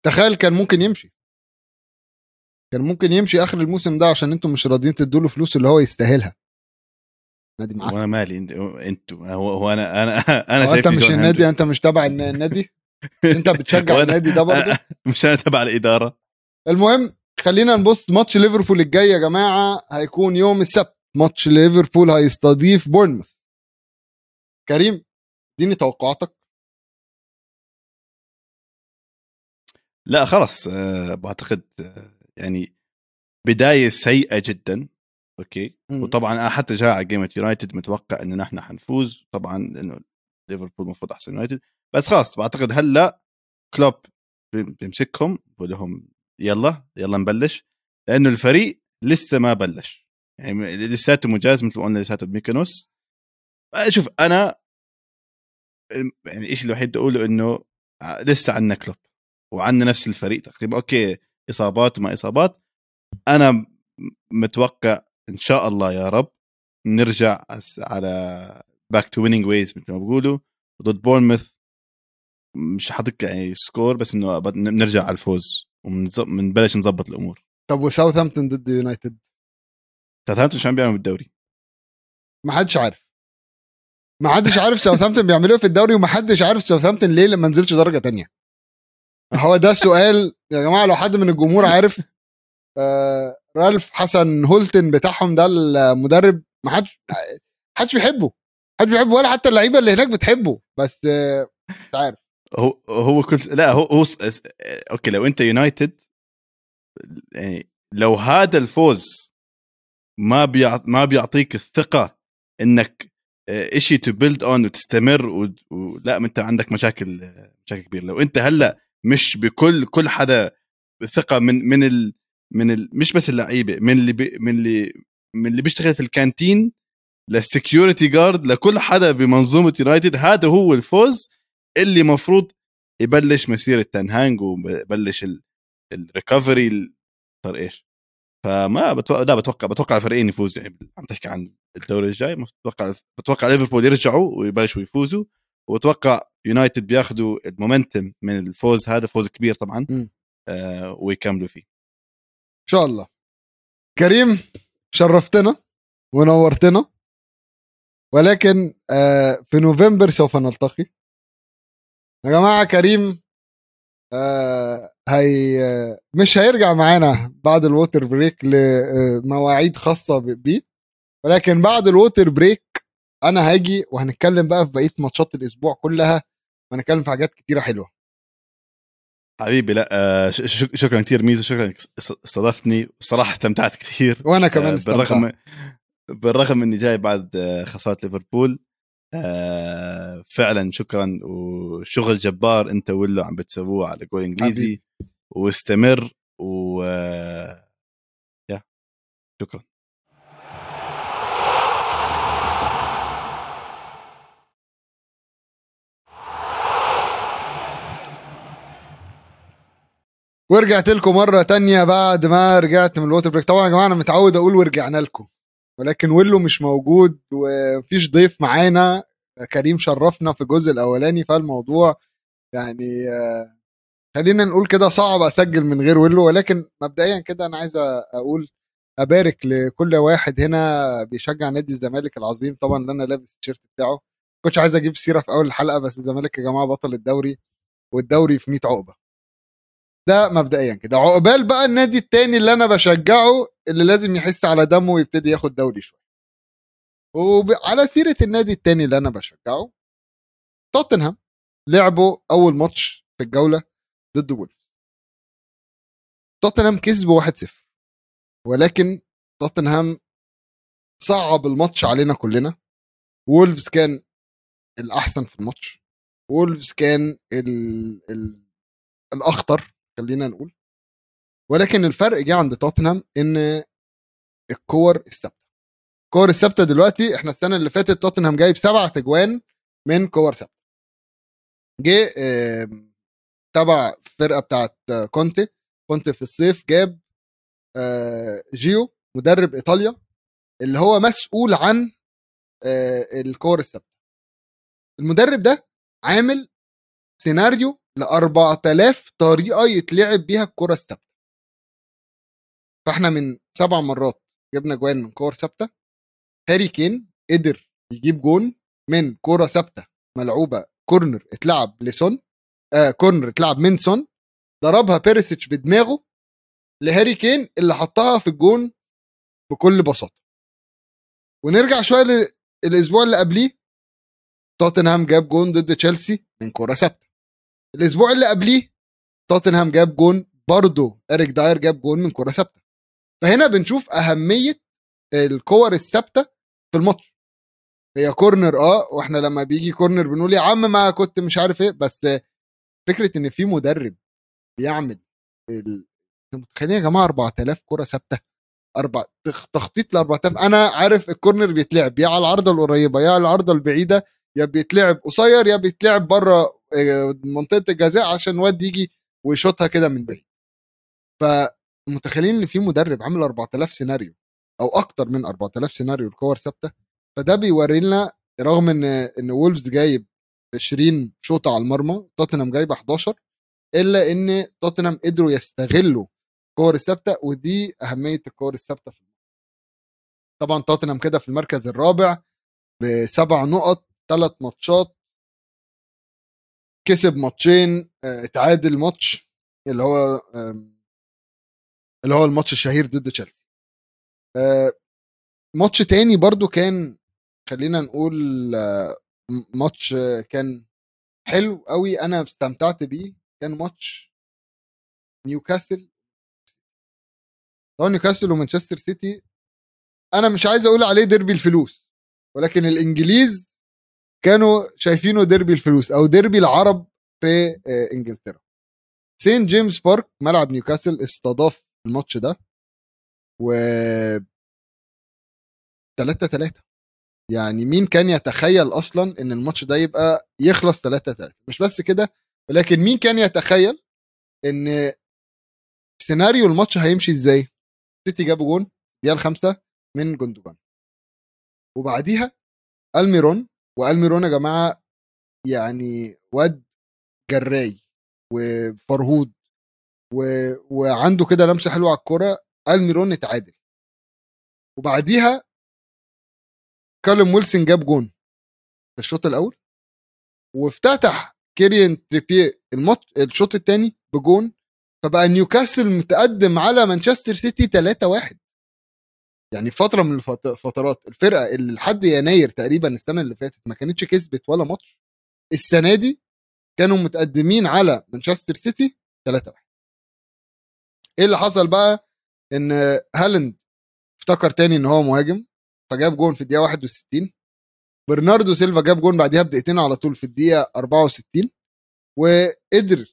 تخيل كان ممكن يمشي. كان ممكن يمشي آخر الموسم ده عشان أنتم مش راضيين تدوا له فلوس اللي هو يستاهلها. نادي معفن. وأنا مالي انت- أنتوا هو, هو أنا أنا أنا شايف أنت مش النادي أنت مش تبع الن- النادي؟ أنت بتشجع النادي ده برضه؟ مش أنا تبع الإدارة. المهم خلينا نبص ماتش ليفربول الجاي يا جماعة. هيكون يوم السبت. ماتش ليفربول هيستضيف بورنموث. كريم اديني توقعاتك. لا خلص أه بعتقد آه، يعني بداية سيئة جدا. أوكي؟ مم. وطبعا أنا حتى جاء على جيمة يونايتد متوقع انه نحن حنفوز. طبعا لأنه ليفربول المفروض أحسن يونايتد. بس خلاص بعتقد هلأ كلوب بي- بيمسكهم بقول لهم يلا يلا نبلش لأنه الفريق لسه ما بلش. يعني لساته مجاز مثل ما قلنا لساته بميكانوس. آه، شوف أنا يعني الشيء الوحيد بدي أقوله إنه لسه عندنا كلوب وعندنا نفس الفريق تقريبا. أوكي إصابات وما إصابات. أنا متوقع إن شاء الله يا رب نرجع على back to winning ways مثل ما بقولوا ضد بورنموث مش حاطك يعني score بس إنه نرجع على الفوز ومنبلش نظبط الأمور. طب وساوثهامبتون ضد يونايتد؟ ساوثهامبتون شو عم بيعملوا بالدوري؟ ما حدش عارف. ما حدش عارف ساوثهامبتون بيعملوا إيه في الدوري وما حدش عارف ساوثهامبتون ليه لما نزلش درجة تانية. هو ده سؤال يا جماعة لو حد من الجمهور عارف آه رالف هاسنهوتل بتاعهم ده المدرب ما حدش حدش بيحبه. حدش بيحبه ولا حتى اللعيبة اللي هناك بتحبه بس آه مش عارف. هو هو كل لا هو هو أوكي لو أنت يونايتد يعني لو هذا الفوز ما بيع... ما بيعطيك الثقة إنك شيء to build on وتستمر ولا أنت عندك مشاكل مشاكل كبيرة. لو أنت هلأ مش بكل كل حدا ثقة من من ال من ال مش بس اللعيبة من اللي بي من اللي من اللي بيشتغل في ال canteen لل security guard لكل حدا بمنظومة يونايتد هذا هو الفوز. اللي مفروض يبلش مسيرة تين هاج وبلش ال recovery صار إيش. فما بتوقع لا بتوقع بتوقع الفريقين يفوزوا. يعني عم تحكي عن الدوري الجاي بتوقع بتوقع ليفربول يرجعوا ويبلشوا يفوزوا. وبتوقع يونايتد بياخذوا ال momentum من الفوز هذا فوز كبير طبعا آه ويكملوا فيه. إن شاء الله. كريم شرفتنا ونورتنا. ولكن آه في نوفمبر سوف نلتقي. يا جماعة كريم آه هي مش هيرجع معانا بعد ال water break لمواعيد خاصة بيه. ولكن بعد ال water break أنا هاجي وهنتكلم بقى في بقية ماتشات الأسبوع كلها وهنتكلم في حاجات كتيرة حلوة. حبيبي لا آه، شكرا كثير ميزو شكرا استضفتني. الصراحة استمتعت كثير وأنا كمان آه، استمتعت. بالرغم بالرغم إني جاي بعد آه، خسارة ليفربول. فعلا شكرا. وشغل جبار أنت ولو عم بتسووه على جول إنجليزي. واستمر. و يا شكرا. ورجعت لكم مرة تانية بعد ما رجعت من ال water break. طبعا يا جماعة أنا متعود أقول ورجعنا لكم. ولكن ويلو مش موجود ومفيش ضيف معانا. كريم شرفنا في الجزء الأولاني فالموضوع يعني آه، خلينا نقول كده صعب أسجل من غير ويلو. ولكن مبدئيا كده أنا عايز أقول أبارك لكل واحد هنا بيشجع نادي الزمالك العظيم. طبعا اللي أنا لابس التيشيرت بتاعه. كنتش عايز أجيب سيرة في أول الحلقة بس الزمالك يا جماعة بطل الدوري والدوري في 100 عقبة. ده مبدئيا كده. عقبال بقى النادي التاني اللي أنا بشجعه اللي لازم يحس على دمه ويبتدي ياخد دوري شوية. وعلى سيرة النادي التاني اللي أنا بشجعه توتنهام لعبوا أول ماتش في الجولة ضد وولفز. توتنهام كسبوا 1-0 ولكن توتنهام صعب الماتش علينا كلنا. وولفز كان الأحسن في الماتش. وولفز كان ال... ال... الأخطر. خلينا نقول. ولكن الفرق جه عند توتنهام إن الكور الثابتة. الكور الثابتة دلوقتي إحنا السنة اللي فاتت توتنهام جايب سبع تجوان من كور ثابتة. جه تبع الفرقه بتاعت كونتي. كونتي في الصيف جاب آه، جيوفاني مدرب إيطاليا اللي هو مسؤول عن آه، الكور الثابتة. المدرب ده عامل سيناريو ل 4000 طريقة يتلعب بيها الكرة الثابتة. فإحنا من سبع مرات جبنا جوان من كور ثابتة. هاري كين قدر يجيب جون من كورة ثابتة ملعوبة corner اتلعب لسون آه corner اتلعب من سون ضربها بيريسيتش بدماغه لهاري كين اللي حطها في الجون بكل بساطة. ونرجع شوية للاسبوع اللي قبليه توتنهام جاب جون ضد تشيلسي من كورة ثابتة. الأسبوع اللي قبليه توتنهام جاب جون برضه اريك داير جاب جون من كرة ثابتة. فهنا بنشوف أهمية الكور الثابتة في الماتش. هي corner آه وإحنا لما بيجي corner بنقول يا عم ما كنت مش عارف إيه بس فكرة إن في مدرب بيعمل ال... متخيلين يا جماعة 4000 كرة ثابتة؟ أربع تخطيط ل 4000 أنا عارف ال corner بيتلعب يا على العارضه القريبة يا على العارضه البعيدة يا بيتلعب قصير يا بيتلعب بره منطقة الجزاء عشان واد يجي ويشوطها كده من بعيد. فمتخيلين إن في مدرب عامل 4000 سيناريو أو أكتر من 4000 سيناريو الكور ثابتة فده بيوري لنا رغم إن إن وولفز جايب 20 شوطة على المرمى توتنهام جايبه 11 إلا إن توتنهام قدروا يستغلوا الكور الثابتة ودي أهمية الكور الثابتة في طبعا توتنهام كده في المركز الرابع بسبع نقط ثلاث ماتشات كسب ماتشين آه، اتعادل ماتش اللي هو اللي هو الماتش الشهير ضد تشيلسي. آه، ماتش تاني برضو كان خلينا نقول آه، ماتش كان حلو قوي أنا استمتعت بيه. كان ماتش نيوكاسل طبعا نيوكاسل ومانشستر سيتي. أنا مش عايز أقول عليه ديربي الفلوس ولكن الإنجليز كانوا شايفينه ديربي الفلوس أو ديربي العرب في آه، إنجلترا. سانت جيمس بارك ملعب نيوكاسل استضاف الماتش ده و 3 3 يعني مين كان يتخيل أصلا إن الماتش ده يبقى يخلص 3 3 مش بس كده ولكن مين كان يتخيل إن سيناريو الماتش هيمشي إزاي؟ سيتي جاب جون دقيقة الخامسه من جندوجان وبعديها ألميرون والميرون يا جماعة يعني واد جري وفرهود و... وعنده كده لمسة حلوة على الكورة الميرون اتعادل. وبعديها كالم ويلسون جاب جون. في الشوط الأول. وافتتح كيريان تريبيه الماتش الشوط الثاني بجون. فبقى نيوكاسل متقدم على مانشستر سيتي 3-1 يعني فترة من الفترات الفرقة اللي لحد يناير تقريبا السنة اللي فاتت ما كانتش كسبت ولا ماتش السنة دي كانوا متقدمين على مانشستر سيتي 3 1 إيه اللي حصل بقى؟ إن هالاند افتكر تاني إن هو مهاجم فجاب جون في الدقيقة 61 برناردو سيلفا جاب جون بعديها بدقيقتين على طول في الدقيقة 64 وقدر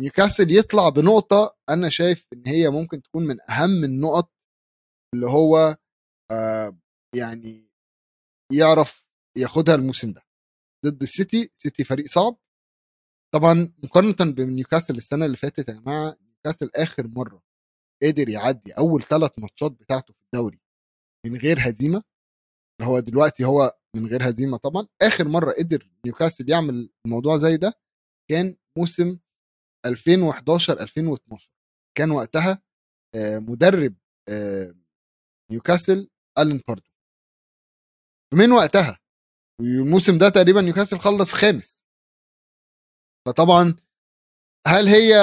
نيوكاسل يطلع بنقطة أنا شايف إن هي ممكن تكون من أهم النقط اللي هو يعني يعرف ياخدها الموسم ده. ضد السيتي سيتي فريق صعب. طبعا مقارنة بنيوكاسل السنة اللي فاتت يا جماعة نيوكاسل آخر مرة قدر يعدي أول ثلاث ماتشات بتاعته في الدوري من غير هزيمة هو دلوقتي هو من غير هزيمة طبعا. آخر مرة قدر نيوكاسل يعمل الموضوع زي ده كان موسم 2011 2012 كان وقتها آه، مدرب آه، نيوكاسل ألين باردو. من وقتها الموسم ده تقريبا نيوكاسل خلص خامس. فطبعا هل هي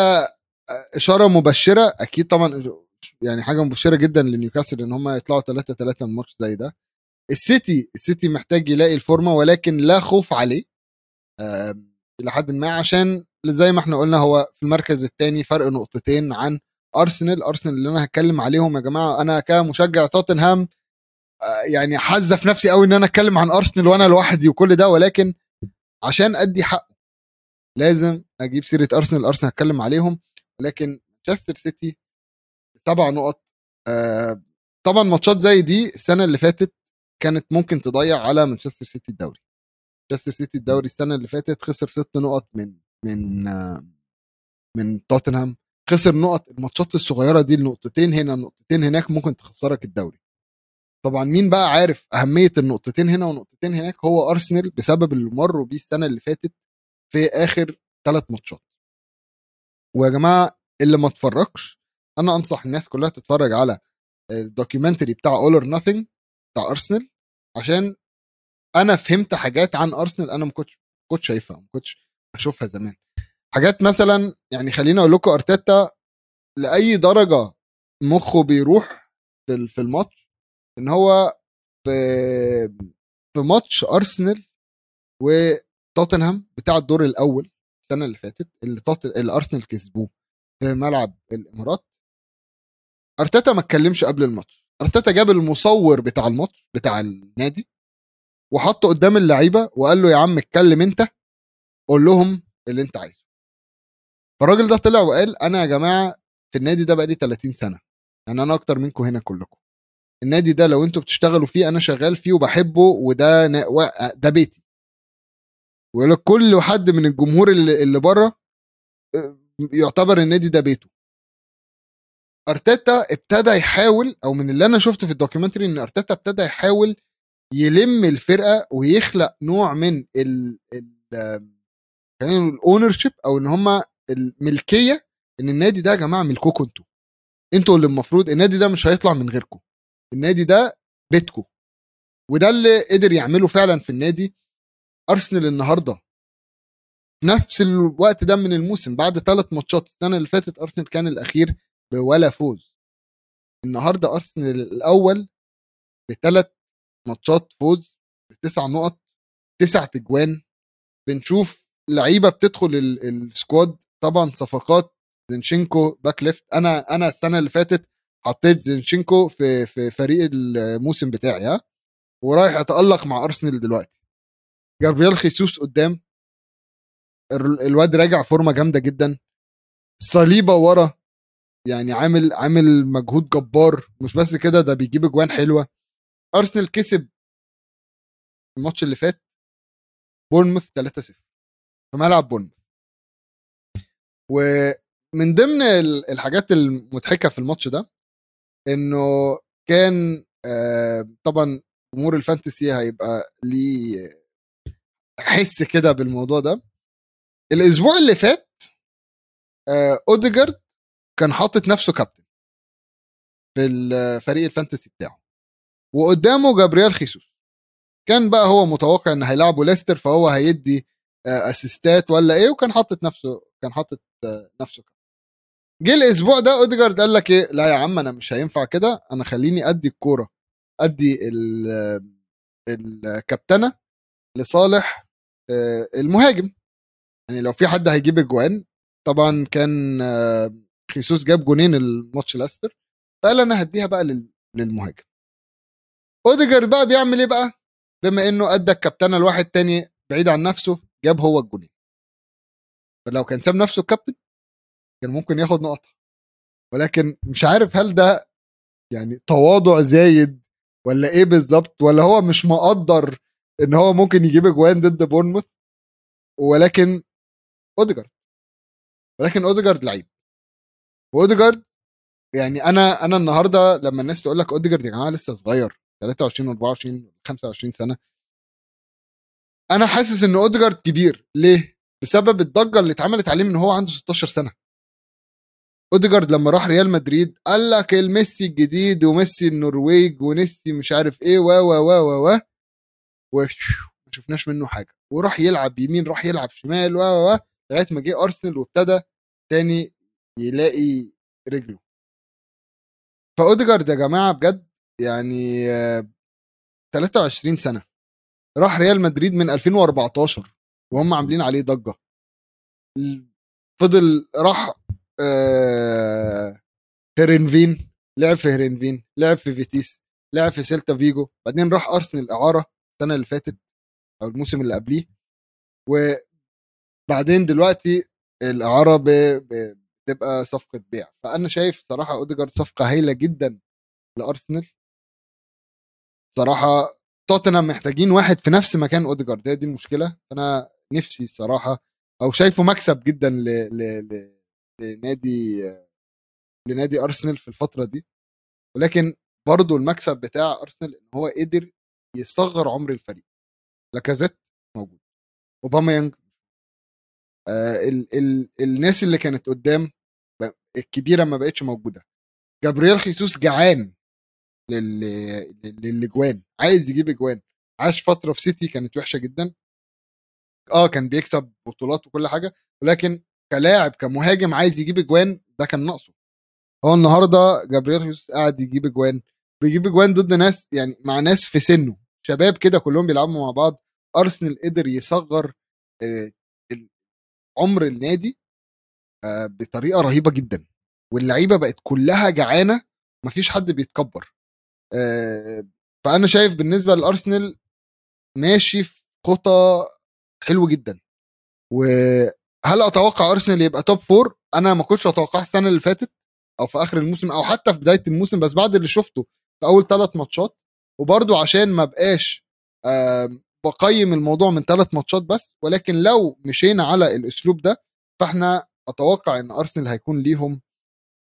إشارة مبشرة؟ أكيد طبعا يعني حاجة مبشرة جدا لنيوكاسل إن هم يطلعوا 3 3 من ماتش زي ده. السيتي السيتي محتاج يلاقي الفورمة ولكن لا خوف عليه. إلى حد ما عشان زي ما إحنا قلنا هو في المركز الثاني فرق نقطتين عن أرسنال أرسنال اللي أنا هتكلم عليهم يا جماعة أنا كمشجع توتنهام آه، يعني حزف نفسي قوي إن أنا أتكلم عن أرسنال وأنا لوحدي وكل ده ولكن عشان أدي حقه لازم أجيب سيرة أرسنال أرسنال هتكلم عليهم ولكن مانشستر سيتي سبع نقط آه طبعا ماتشات زي دي السنة اللي فاتت كانت ممكن تضيع على مانشستر سيتي الدوري. مانشستر سيتي الدوري السنة اللي فاتت خسر ست نقط من من آه من توتنهام. خسر نقط الماتشات الصغيرة دي النقطتين هنا النقطتين هناك ممكن تخسرك الدوري. طبعا مين بقى عارف أهمية النقطتين هنا ونقطتين هناك؟ هو أرسنال بسبب اللي مروا بيه السنة اللي فاتت في آخر ثلاث ماتشات. ويا جماعة اللي ما اتفرجش أنا أنصح الناس كلها تتفرج على ال documentary بتاع All or Nothing بتاع أرسنال عشان أنا فهمت حاجات عن أرسنال أنا ما كنتش كنتش شايفها ما كنتش أشوفها زمان. حاجات مثلا يعني خليني أقول لكم أرتيتا لأي درجة مخه بيروح في في الماتش إن هو في في ماتش أرسنال وتوتنهام بتاع الدور الأول السنة اللي فاتت اللي توت... اللي أرسنال كسبوه في ملعب الإمارات. أرتيتا ما اتكلمش قبل الماتش. أرتيتا جاب المصور بتاع الماتش بتاع النادي وحطه قدام اللعيبة وقال له يا عم اتكلم أنت قول لهم اللي أنت عايزه. فالراجل ده طلع وقال أنا يا جماعة في النادي ده بقالي 30 سنة يعني أنا أكتر منكم هنا كلكم النادي ده لو أنتوا بتشتغلوا فيه أنا شغال فيه وبحبه وده. و- ده بيتي ويقول لك كل حد من الجمهور اللي, اللي بره آه، يعتبر النادي ده بيته أرتيتا ابتدى يحاول أو من اللي أنا شفته في الدوكيومنتري إن أرتيتا ابتدى يحاول يلم الفرقة ويخلق نوع من ال ال خلينا نقول ال ownership أو إن هم الملكية إن النادي ده يا جماعة ملككم أنتوا. أنتوا اللي المفروض النادي ده مش هيطلع من غيركم. النادي ده بيتكم. وده اللي قدر يعمله فعلا في النادي أرسنال النهارده. نفس الوقت ده من الموسم بعد ثلاث ماتشات السنة اللي فاتت أرسنال كان الأخير بولا فوز. النهارده أرسنال الأول بثلاث ماتشات فوز بتسع نقط تسع تجوان. بنشوف لعيبة بتدخل ال- ال squad طبعا صفقات زينشينكو back left. أنا أنا السنة اللي فاتت حطيت زينشينكو في في فريق الموسم بتاعي ها؟ ورايح اتالق مع أرسنال دلوقتي. جابرييل خيسوس قدام. ال- الواد راجع فورمة جامدة جدا. صليبة ورا. يعني عامل عامل مجهود جبار. مش بس كده ده بيجيب أجوان حلوة. أرسنال كسب الماتش اللي فات. بورنموث 3-0 في ملعب بورنموث. ومن ضمن ال- الحاجات المضحكة في الماتش ده إنه كان آه، طبعا جمهور ال Fantasy هيبقى ليه حس كده بالموضوع ده. الأسبوع اللي فات آه، أوديجارد كان حاطط نفسه كابتن في الفريق ال Fantasy بتاعه. وقدامه جابرييل خيسوس. كان بقى هو متوقع إن هيلعبوا ليستر فهو هيدي آه، أسيستات ولا إيه وكان حاطط نفسه كان حاطط نفسه كابتن جه الأسبوع ده أوديجارد قال لك إيه؟ لا يا عم أنا مش هينفع كده أنا خليني أدي الكورة أدي ال- الكابتنة لصالح آه، المهاجم. يعني لو في حد هيجيب أجوان طبعا كان آه، خيسوس جاب جونين الماتش ليستر فقال أنا هديها بقى لل- للمهاجم. أوديجارد بقى بيعمل إيه بقى؟ بما إنه أدى الكابتنة لواحد تاني بعيد عن نفسه جاب هو الجونين. فلو كان ساب نفسه الكابتن كان ممكن ياخد نقطة. ولكن مش عارف هل ده يعني تواضع زايد ولا إيه بالظبط ولا هو مش مقدر إن هو ممكن يجيب أجوان ضد بورنموث. ولكن أوديجارد. ولكن أوديجارد لعيب. وأوديجارد يعني أنا أنا النهارده لما الناس تقول لك أوديجارد يا جماعة لسه صغير 23 و24 25 سنة. أنا حاسس إن أوديجارد كبير. ليه؟ بسبب الضجة اللي اتعملت عليه من هو عنده 16 سنة. أوديجارد لما راح ريال مدريد قال لك الميسي الجديد وميسي النرويج وميسي مش عارف إيه و و و و و وما شفناش منه حاجة. وراح يلعب يمين راح يلعب شمال و و لغاية ما جه أرسنال وابتدى تاني يلاقي رجله. فأوديجارد يا جماعة بجد يعني آه، 23 سنة. راح ريال مدريد من 2014 وهم عاملين عليه ضجة. فضل راح آه، هيرنفين لعب في هيرنفين لعب في فيتيس لعب في سيلتا فيجو بعدين راح أرسنال إعارة السنة اللي فاتت أو الموسم اللي قبليه. وبعدين دلوقتي الإعارة ب... ب... صفقة بيع. فأنا شايف صراحة أوديجارد صفقة هايلة جدا لأرسنال. صراحة توتنهام محتاجين واحد في نفس مكان أوديجارد هي دي المشكلة. أنا نفسي الصراحة أو شايفه مكسب جدا ل... ل... ل... لنادي لنادي أرسنال في الفترة دي ولكن برضه المكسب بتاع أرسنال إن هو قدر يصغر عمر الفريق. لاكازيت موجود. أوباميانج آه ال ال الناس اللي كانت قدام الكبيرة ما بقتش موجودة. جابرييل خيسوس جعان لل- لل- للاجوان عايز يجيب اجوان عاش فترة في سيتي كانت وحشة جدا. آه كان بيكسب بطولات وكل حاجة ولكن كلاعب كمهاجم عايز يجيب أجوان ده كان ناقصه. هو النهارده جابرييل خيسوس قاعد يجيب أجوان بيجيب أجوان ضد ناس يعني مع ناس في سنه. شباب كده كلهم بيلعبوا مع بعض أرسنال قدر يصغر آه، عمر النادي آه، بطريقة رهيبة جدا. واللعيبة بقت كلها جعانة مفيش حد بيتكبر. آه، فأنا شايف بالنسبة لأرسنال ماشي في خطى حلو جدا. وهل أتوقع أرسنال يبقى توب فور أنا ما كنتش أتوقع السنة اللي فاتت أو في آخر الموسم أو حتى في بداية الموسم بس بعد اللي شفته في أول ثلاث ماتشات. وبرده عشان ما بقاش بقيم الموضوع من ثلاث ماتشات بس ولكن لو مشينا على الأسلوب ده فإحنا أتوقع إن أرسنال هيكون ليهم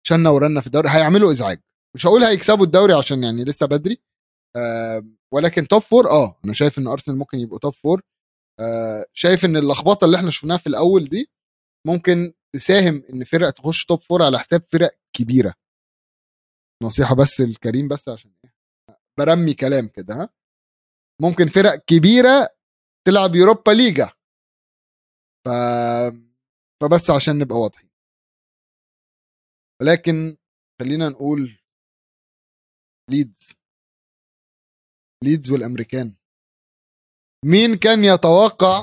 شنة ورنة في الدوري هيعملوا إزعاج. مش هقول هيكسبوا الدوري عشان يعني لسه بدري ولكن top four آه أنا شايف إن أرسنال ممكن يبقوا top four شايف إن اللخبطة اللي إحنا شفناها في الأول دي ممكن تساهم إن فرق تخش top four على حساب فرق كبيرة. نصيحة بس لكريم بس عشان إيه؟ برمي كلام كده ها؟ ممكن فرق كبيرة تلعب يوروبا ليجا ف... فبس عشان نبقى واضحين. ولكن خلينا نقول ليدز ليدز والأمريكان. مين كان يتوقع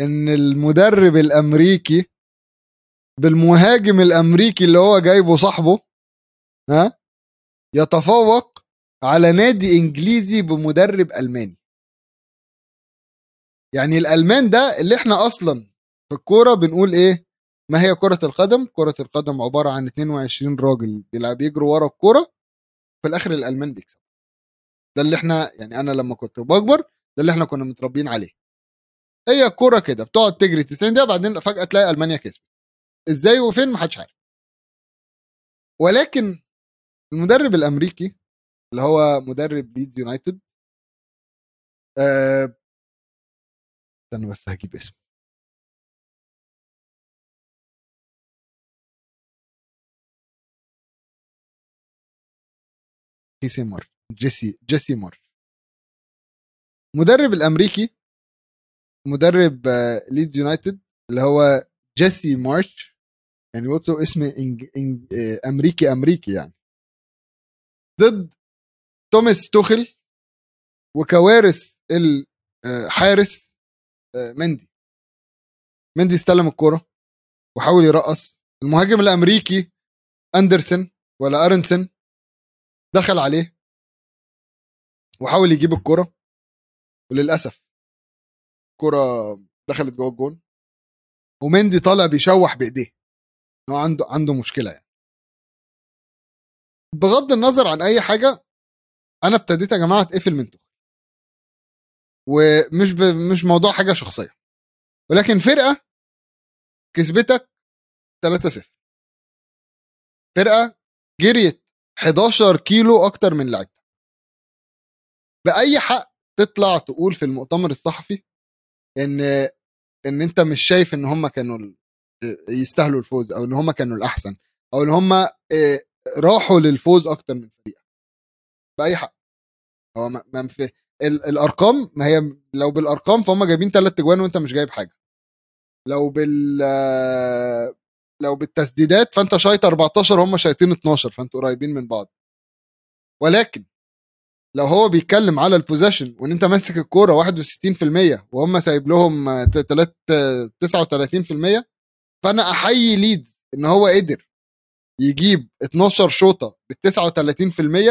إن المدرب الأمريكي بالمهاجم الأمريكي اللي هو جايبه صاحبه ها يتفوق على نادي إنجليزي بمدرب ألماني يعني الألمان ده اللي إحنا أصلا في الكورة بنقول إيه ما هي كرة القدم؟ كرة القدم عبارة عن 22 راجل بيلعب يجروا ورا الكرة في الآخر الألمان بيكسب. ده اللي إحنا يعني أنا لما كنت بكبر ده اللي إحنا كنا متربيين عليه. هي كرة كده بتقعد تجري 90 دقيقة بعدين فجأة تلاقي ألمانيا كسبت. إزاي وفين محدش عارف. ولكن المدرب الأمريكي اللي هو مدرب ليدز يونايتد أه استنى بس هجيب اسمه كيسي مار جيسي جيسي مار مدرب الأمريكي مدرب ليدز يونايتد اللي هو جيسي مارش يعني واتسو اسم إنج... إنج... أمريكي أمريكي يعني. ضد توماس توخل وكوارث الحارس مندي. مندي استلم الكرة وحاول يرقص. المهاجم الأمريكي أندرسون ولا أرنسون دخل عليه وحاول يجيب الكرة وللأسف الكرة دخلت جوه الجون ومندي طالع بيشوح بإيديه هو عنده عنده مشكلة يعني. بغض النظر عن أي حاجة أنا ابتديت يا جماعة أتقفل من تخل ومش ب... مش موضوع حاجة شخصية. ولكن فرقة كسبتك 3-0 فرقة جريت 11 كيلو أكتر من لعيبتك. بأي حق تطلع تقول في المؤتمر الصحفي إن إن أنت مش شايف إن هم كانوا يستاهلوا الفوز أو إن هم كانوا الأحسن أو إن هم راحوا للفوز أكتر من فريقك بأي حق. هو ما في الأرقام ما هي لو بالأرقام فهم جايبين ثلاث اجوان وأنت مش جايب حاجة. لو بال لو بالتسديدات فأنت شايط 14 هم شايطين 12 فأنتوا قريبين من بعض. ولكن لو هو بيتكلم على ال possession وإن أنت ماسك الكورة 61% وهم سايب لهم 39% فأنا أحيي ليدز إن هو قدر يجيب 12 شوطة بال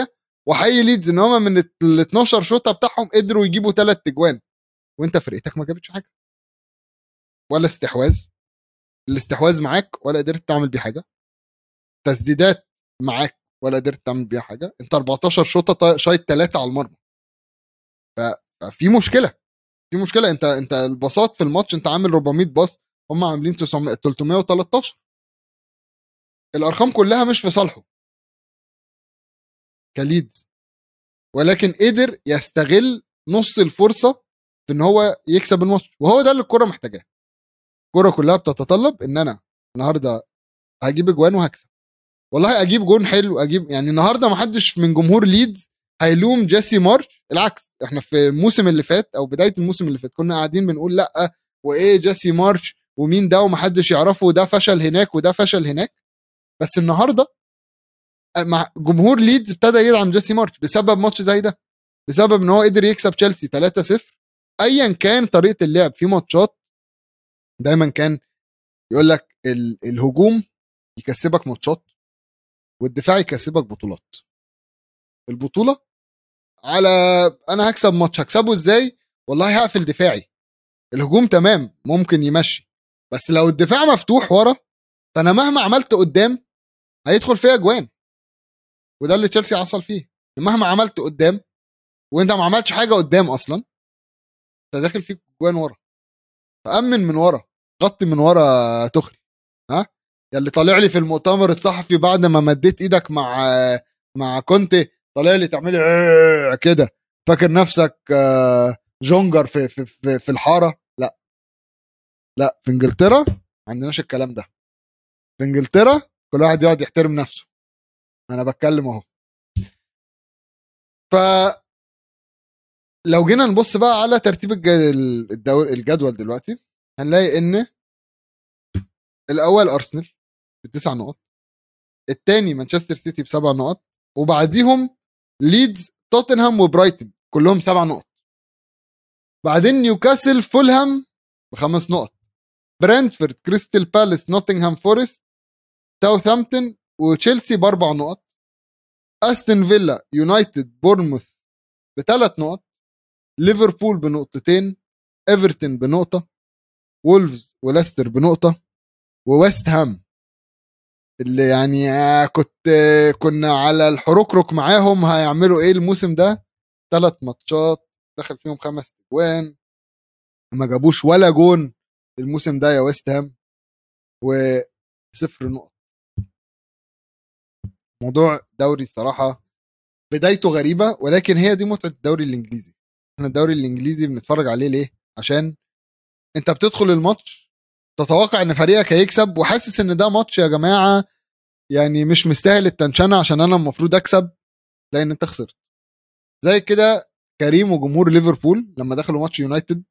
39% وأحيي ليدز إن هم من ال 12 شوطة بتاعهم قدروا يجيبوا ثلاث اجوان وأنت فرقتك ما جابتش حاجة. ولا استحواذ. الاستحواذ معاك ولا قدرت تعمل بيه حاجة. تسديدات معاك. ولا قدرت تعمل بيها حاجة. أنت 14 شوطة شايط ثلاثة على المرمى. ففي مشكلة. في مشكلة. أنت أنت الباصات في الماتش أنت عامل 400 باص هم عاملين 313 الأرقام كلها مش في صالحه. كليدز. ولكن قدر يستغل نص الفرصة في إن هو يكسب الماتش. وهو ده اللي الكرة محتاجاه. الكرة كلها بتتطلب إن أنا النهارده هجيب أجوان وهكسب. والله أجيب جون حلو أجيب يعني النهارده ما حدش من جمهور ليدز هيلوم جيسي مارش العكس إحنا في الموسم اللي فات أو بداية الموسم اللي فات كنا قاعدين بنقول لأ وإيه جيسي مارش ومين ده ومحدش يعرفه وده فشل هناك وده فشل هناك. بس النهارده مع جمهور ليدز ابتدى يدعم جيسي مارش بسبب ماتش زي ده بسبب إن هو قدر يكسب تشيلسي 3-0 ايا كان طريقة اللعب في ماتشات دايما كان يقول لك الهجوم يكسبك ماتشات. والدفاع يكسبك بطولات. البطولة على أنا هكسب ماتش هكسبه إزاي؟ والله هقفل دفاعي. الهجوم تمام ممكن يمشي. بس لو الدفاع مفتوح ورا فأنا مهما عملت قدام هيدخل فيها اجوان وده اللي تشيلسي حصل فيه. مهما عملت قدام وأنت ما عملتش حاجة قدام أصلا أنت داخل فيك جوان ورا. فأمن من ورا غطي من ورا تخري. ها؟ يلي طالع لي في المؤتمر الصحفي بعد ما مديت إيدك مع مع كونتي طالع لي تعملي كده. فاكر نفسك آه، جونجر في في في, في الحارة؟ لا. لا في إنجلترا؟ ما عندناش الكلام ده. في إنجلترا كل واحد يقعد يحترم نفسه. أنا بتكلم أهو. ف لو جينا نبص بقى على ترتيب الجدول دلوقتي هنلاقي إن الأول أرسنال. بتسع نقط. الثاني مانشستر سيتي بسبع نقط. وبعديهم ليدز توتنهام وبرايتن. كلهم سبع نقط. بعدين نيوكاسل فولهام بخمس نقط. برنتفورد كريستال بالاس نوتنغهام فورست ساوثهامبتون وتشيلسي بأربع نقط. أستون فيلا يونايتد بورنموث بثلاث نقط. ليفربول بنقطتين. إيفرتون بنقطة. وولفز وليستر بنقطة. وويست هام اللي يعني كنت كنا على الحركرك معاهم هيعملوا إيه الموسم ده؟ ثلاث ماتشات دخل فيهم خمس اجوان ما جابوش ولا جون الموسم ده يا ويست هام وصفر نقط. موضوع دوري الصراحه بدايته غريبة ولكن هي دي متعة الدوري الإنجليزي. إحنا الدوري الإنجليزي بنتفرج عليه ليه؟ عشان أنت بتدخل الماتش تتوقع إن فريقك هيكسب وحاسس إن ده ماتش يا جماعة يعني مش مستاهل التنشنة عشان أنا المفروض أكسب لأن أنت خسرت. زي كده كريم وجمهور ليفربول لما دخلوا ماتش يونايتد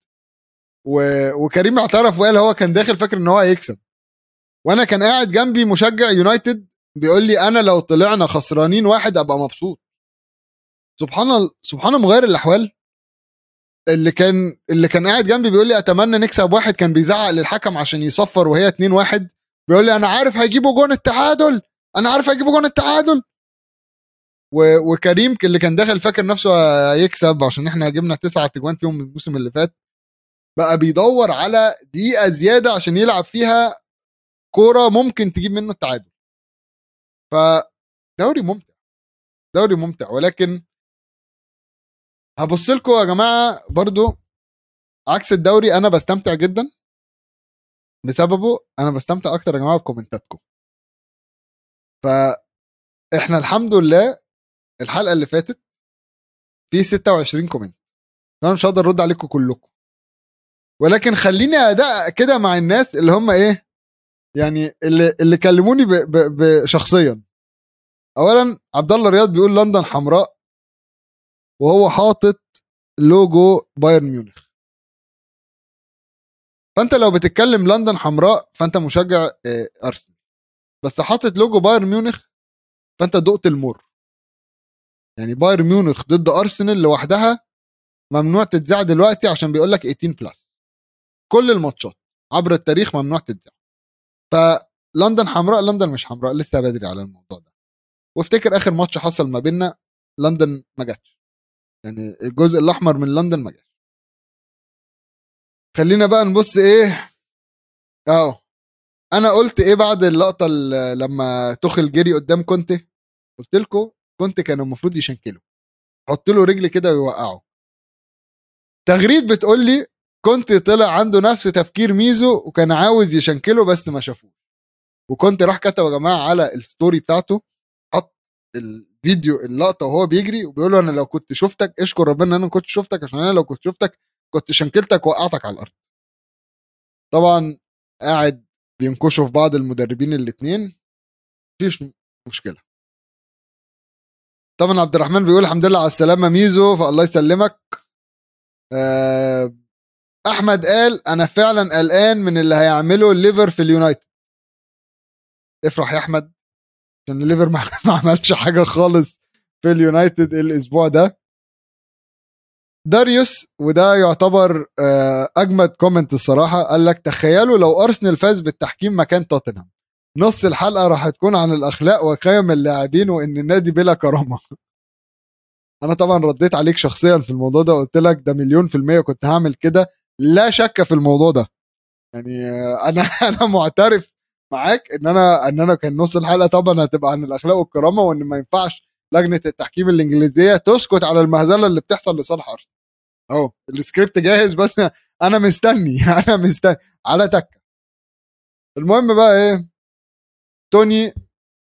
و... وكريم اعترف وقال هو كان داخل فاكر إن هو هيكسب. وأنا كان قاعد جنبي مشجع يونايتد بيقول لي أنا لو طلعنا خسرانين واحد أبقى مبسوط. سبحان سبحان مغير الأحوال. اللي كان اللي كان قاعد جنبي بيقول لي أتمنى نكسب واحد كان بيزعق للحكم عشان يصفر وهي 2 1 بيقول لي أنا عارف هيجيبوا جون التعادل. أنا عارف هيجيبوا جون التعادل. وكريم اللي كان داخل فاكر نفسه هيكسب عشان إحنا جبنا تسعة تجوان فيهم الموسم اللي فات. بقى بيدور على دقيقة زيادة عشان يلعب فيها كورة ممكن تجيب منه التعادل. فدوري ممتع. دوري ممتع. ولكن هبص لكم يا جماعة برضو عكس الدوري أنا بستمتع جدا. بسببه أنا بستمتع أكتر يا جماعة بكومنتاتكم. فاحنا الحمد لله الحلقة اللي فاتت في 26 كومنت أنا مش هقدر أرد عليكم كلكم. ولكن خليني اداء كده مع الناس اللي هم إيه يعني اللي اللي كلموني ب ب ب شخصيا. اولا عبد الله رياض بيقول لندن حمراء وهو حاطط لوجو بايرن ميونخ. فأنت لو بتتكلم لندن حمراء فأنت مشجع آه، أرسنال. بس حاطط لوجو بايرن ميونخ فأنت دقت المر يعني بايرن ميونخ ضد أرسنال لوحدها ممنوع تتذاع دلوقتي عشان بيقول لك 18 plus كل الماتشات عبر التاريخ ممنوع تتذاع. فلندن حمراء لندن مش حمراء لسه بدري على الموضوع ده. وافتكر آخر ماتش حصل ما بيننا لندن ما جاتش. يعني الجزء الأحمر من لندن ما جاش خلينا بقى نبص إيه؟ اهو أنا قلت إيه بعد اللقطة لما تخل جري قدام كونتي؟ قلت لكم كونتي كان المفروض يشنكله حط له رجل كده ويوقعه. تغريد بتقول لي كنت طلع عنده نفس تفكير ميزو وكان عاوز يشنكله بس ما شافوه وكنت راح كتب يا جماعة على الستوري بتاعته حط الفيديو اللقطة وهو بيجري وبيقول له أنا لو كنت شفتك اشكر ربنا إن أنا كنت شفتك عشان أنا لو كنت شفتك كنت شنكلتك وقعتك على الأرض. طبعا قاعد بينكشوا في بعض المدربين الاثنين مفيش مشكلة. طبعا عبد الرحمن بيقول الحمد لله على السلامة ميزو فالله يسلمك. آه، أحمد قال أنا فعلا قلقان من اللي هيعمله الليفر في اليونايتد. افرح يا أحمد عشان الليفر ما عملش حاجة خالص في اليونايتد الأسبوع ده. داريوس وده يعتبر آه، أجمد comment الصراحة. قال لك تخيلوا لو أرسنال فاز بالتحكيم مكان توتنهام. نص الحلقة راح تكون عن الأخلاق وقيم اللاعبين وإن النادي بلا كرامة. أنا طبعا رديت عليك شخصيا في الموضوع ده قلت لك ده مليون في المية كنت هعمل كده. لا شك في الموضوع ده. يعني آه، أنا أنا معترف معاك إن أنا إن أنا كان نص الحلقة طبعا هتبقى عن الأخلاق والكرامة وإن ما ينفعش لجنة التحكيم الإنجليزية تسكت على المهزلة اللي بتحصل لصالح أرسنال. أهو السكريبت جاهز بس أنا مستني أنا مستني. على تكة. المهم بقى إيه؟ توني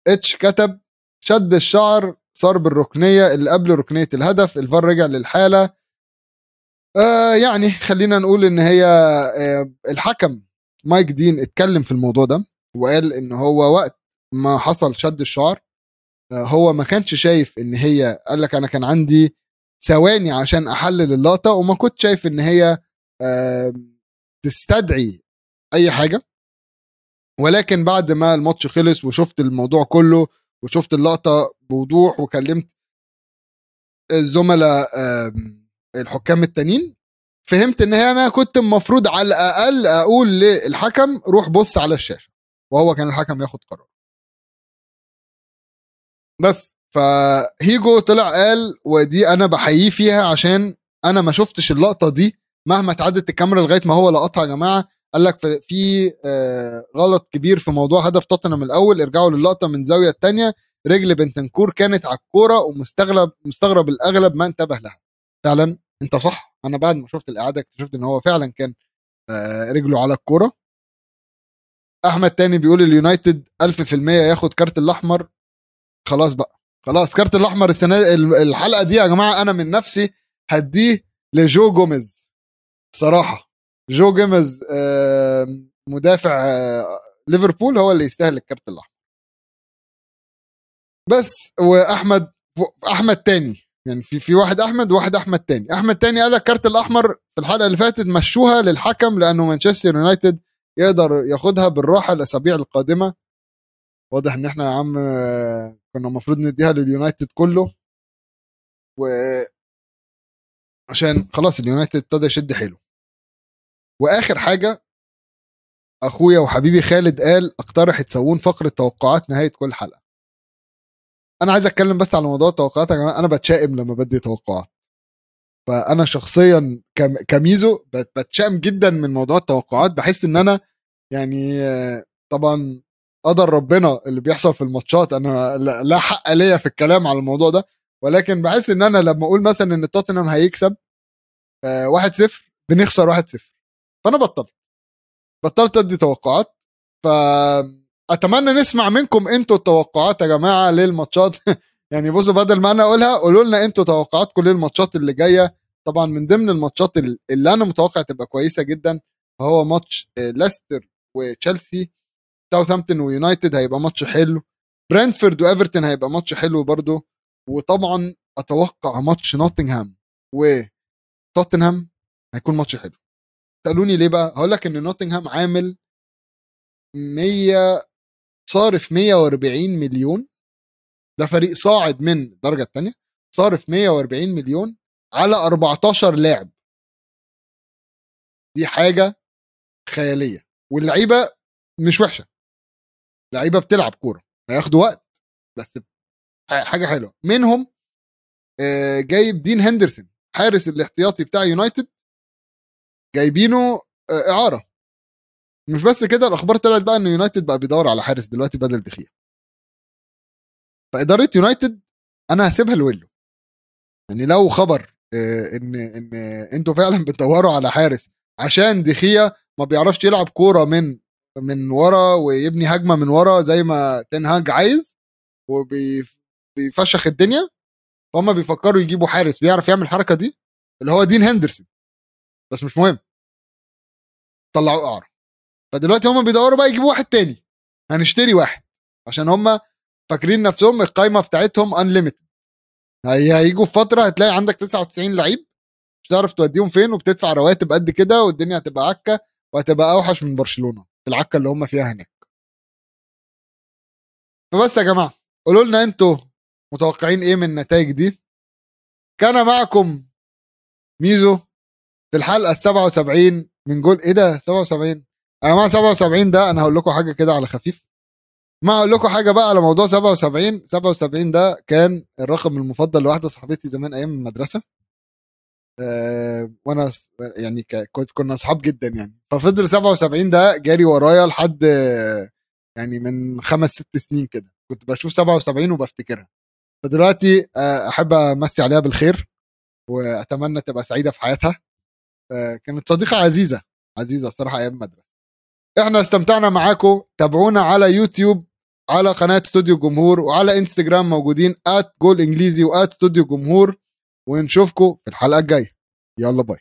إتش كتب شد الشعر صار بالركنيه اللي قبل ركنية الهدف الفار رجع للحالة. آه يعني خلينا نقول إن هي آه الحكم مايك دين اتكلم في الموضوع ده وقال إن هو وقت ما حصل شد الشعر هو ما كانش شايف إن هي قال لك أنا كان عندي ثواني عشان أحلل اللقطة وما كنت شايف إن هي تستدعي أي حاجة. ولكن بعد ما الماتش خلص وشفت الموضوع كله وشفت اللقطة بوضوح وكلمت الزملاء الحكام التانيين فهمت إن هي أنا كنت المفروض على الأقل أقول للحكم روح بص على الشاشة وهو كان الحكم ياخد قرار. بس. فهيجو طلع قال ودي أنا بحييه فيها عشان أنا ما شفتش اللقطة دي مهما اتعدت الكاميرا لغاية ما هو لقطها يا جماعة. قال لك في غلط كبير في موضوع هدف توتنهام الأول. ارجعوا للقطة من زاوية الثانية رجل بنتنكور كانت على الكورة ومستغرب مستغرب الأغلب ما انتبه لها. فعلا انت صح. أنا بعد ما شفت الإعادة اكتشفت إن هو فعلا كان رجله على الكورة. أحمد تاني بيقول اليونايتد 1000% ياخد كارت الأحمر. خلاص بقى. خلاص كارت الأحمر السنة الحلقة دي يا جماعة أنا من نفسي هديه لجو جوميز. صراحة. جو جوميز مدافع ليفربول هو اللي يستاهل الكارت الأحمر. بس وأحمد احمد تاني. يعني في في واحد أحمد وواحد أحمد تاني. أحمد تاني قال لك الكارت الأحمر في الحلقة اللي فاتت مشوها للحكم لأنه مانشستر يونايتد يقدر ياخدها بالراحة الأسابيع القادمة. واضح إن إحنا يا عم كنا المفروض نديها لليونايتد كله. و عشان خلاص اليونايتد ابتدى يشد حيله. وآخر حاجة أخويا وحبيبي خالد قال اقترح تسوون فقرة توقعات نهاية كل حلقة. أنا عايز أتكلم بس على موضوع التوقعات يا جماعة أنا بتشائم لما بدي توقعات. فأنا شخصيا كميزو بتشائم جدا من موضوع التوقعات. بحس إن أنا يعني طبعا قدر ربنا اللي بيحصل في الماتشات. أنا لا حق ليا في الكلام على الموضوع ده ولكن بحس إن أنا لما أقول مثلا إن توتنهام هيكسب 1-0 بنخسر 1-0 فأنا بطلت. بطلت أدي توقعات. فاتمنى نسمع منكم أنتوا التوقعات يا جماعة للماتشات. يعني بصوا بدل ما أنا أقولها قولوا لنا أنتوا توقعاتكم للماتشات اللي جاية. طبعا من ضمن الماتشات اللي أنا متوقع تبقى كويسة جدا هو ماتش ليستر وتشيلسي. ساوثهامبتون ويونايتد هيبقى ماتش حلو. برنتفورد وايفرتون هيبقى ماتش حلو برضو. وطبعا أتوقع ماتش نوتنغهام وتوتنهام هيكون ماتش حلو. سألوني ليه بقى؟ هقول لك إن نوتنغهام عامل 100 صارف 140 مليون. ده فريق صاعد من الدرجة الثانية صارف 140 مليون على 14 لاعب. دي حاجة خيالية. واللعيبة مش وحشة. لعيبة بتلعب كورة هياخدوا وقت بس حاجة حلوة. منهم جايب دين هندرسون حارس الاحتياطي بتاع يونايتد جايبينه إعارة. مش بس كده الأخبار طلعت بقى إن يونايتد بقى بيدور على حارس دلوقتي بدل دخيا فإدارة يونايتد أنا هسيبها لويلو. يعني لو خبر إن إن أنتوا فعلا بتدوروا على حارس عشان دخيا ما بيعرفش يلعب كورة من من ورا ويبني هجمة من ورا زي ما تنهاج عايز وبيفشخ الدنيا. فهم بيفكروا يجيبوا حارس بيعرف يعمل الحركة دي اللي هو دين هندرسون. بس مش مهم. طلعوه إعارة. فدلوقتي هم بيدوروا بقى يجيبوا واحد تاني. هنشتري واحد. عشان هم فاكرين نفسهم القايمة بتاعتهم انليمتد هيجوا في فترة هتلاقي عندك 99 لعيب. مش هتعرف توديهم فين وبتدفع رواتب قد كده والدنيا هتبقى عكة وهتبقى أوحش من برشلونة. في العكه اللي هم فيها هناك. فبس يا جماعة قولوا لنا أنتوا متوقعين إيه من النتائج دي؟ كان معكم ميزو في الحلقة ال 77 من جول إيه ده؟ 77 يا جماعة 77 ده أنا هقول لكم حاجة كده على خفيف. ما أقول لكم حاجة بقى على موضوع 77 77 ده كان الرقم المفضل لواحدة صاحبتي زمان أيام المدرسة. وأنا يعني كنت كنا أصحاب جدا يعني. ففضل 77 ده جاري ورايا لحد يعني من خمس ست سنين كده. كنت بشوف 77 وبفتكرها. فدلوقتي آه، أحب أمسي عليها بالخير وأتمنى تبقى سعيدة في حياتها. آه، كانت صديقة عزيزة عزيزة صراحة أيام مدرسه إحنا استمتعنا معاكم. تابعونا على يوتيوب على قناة استوديو جمهور وعلى إنستجرام موجودين at جول إنجليزي و at استوديو جمهور. ونشوفكم في الحلقة الجاية. يلا باي.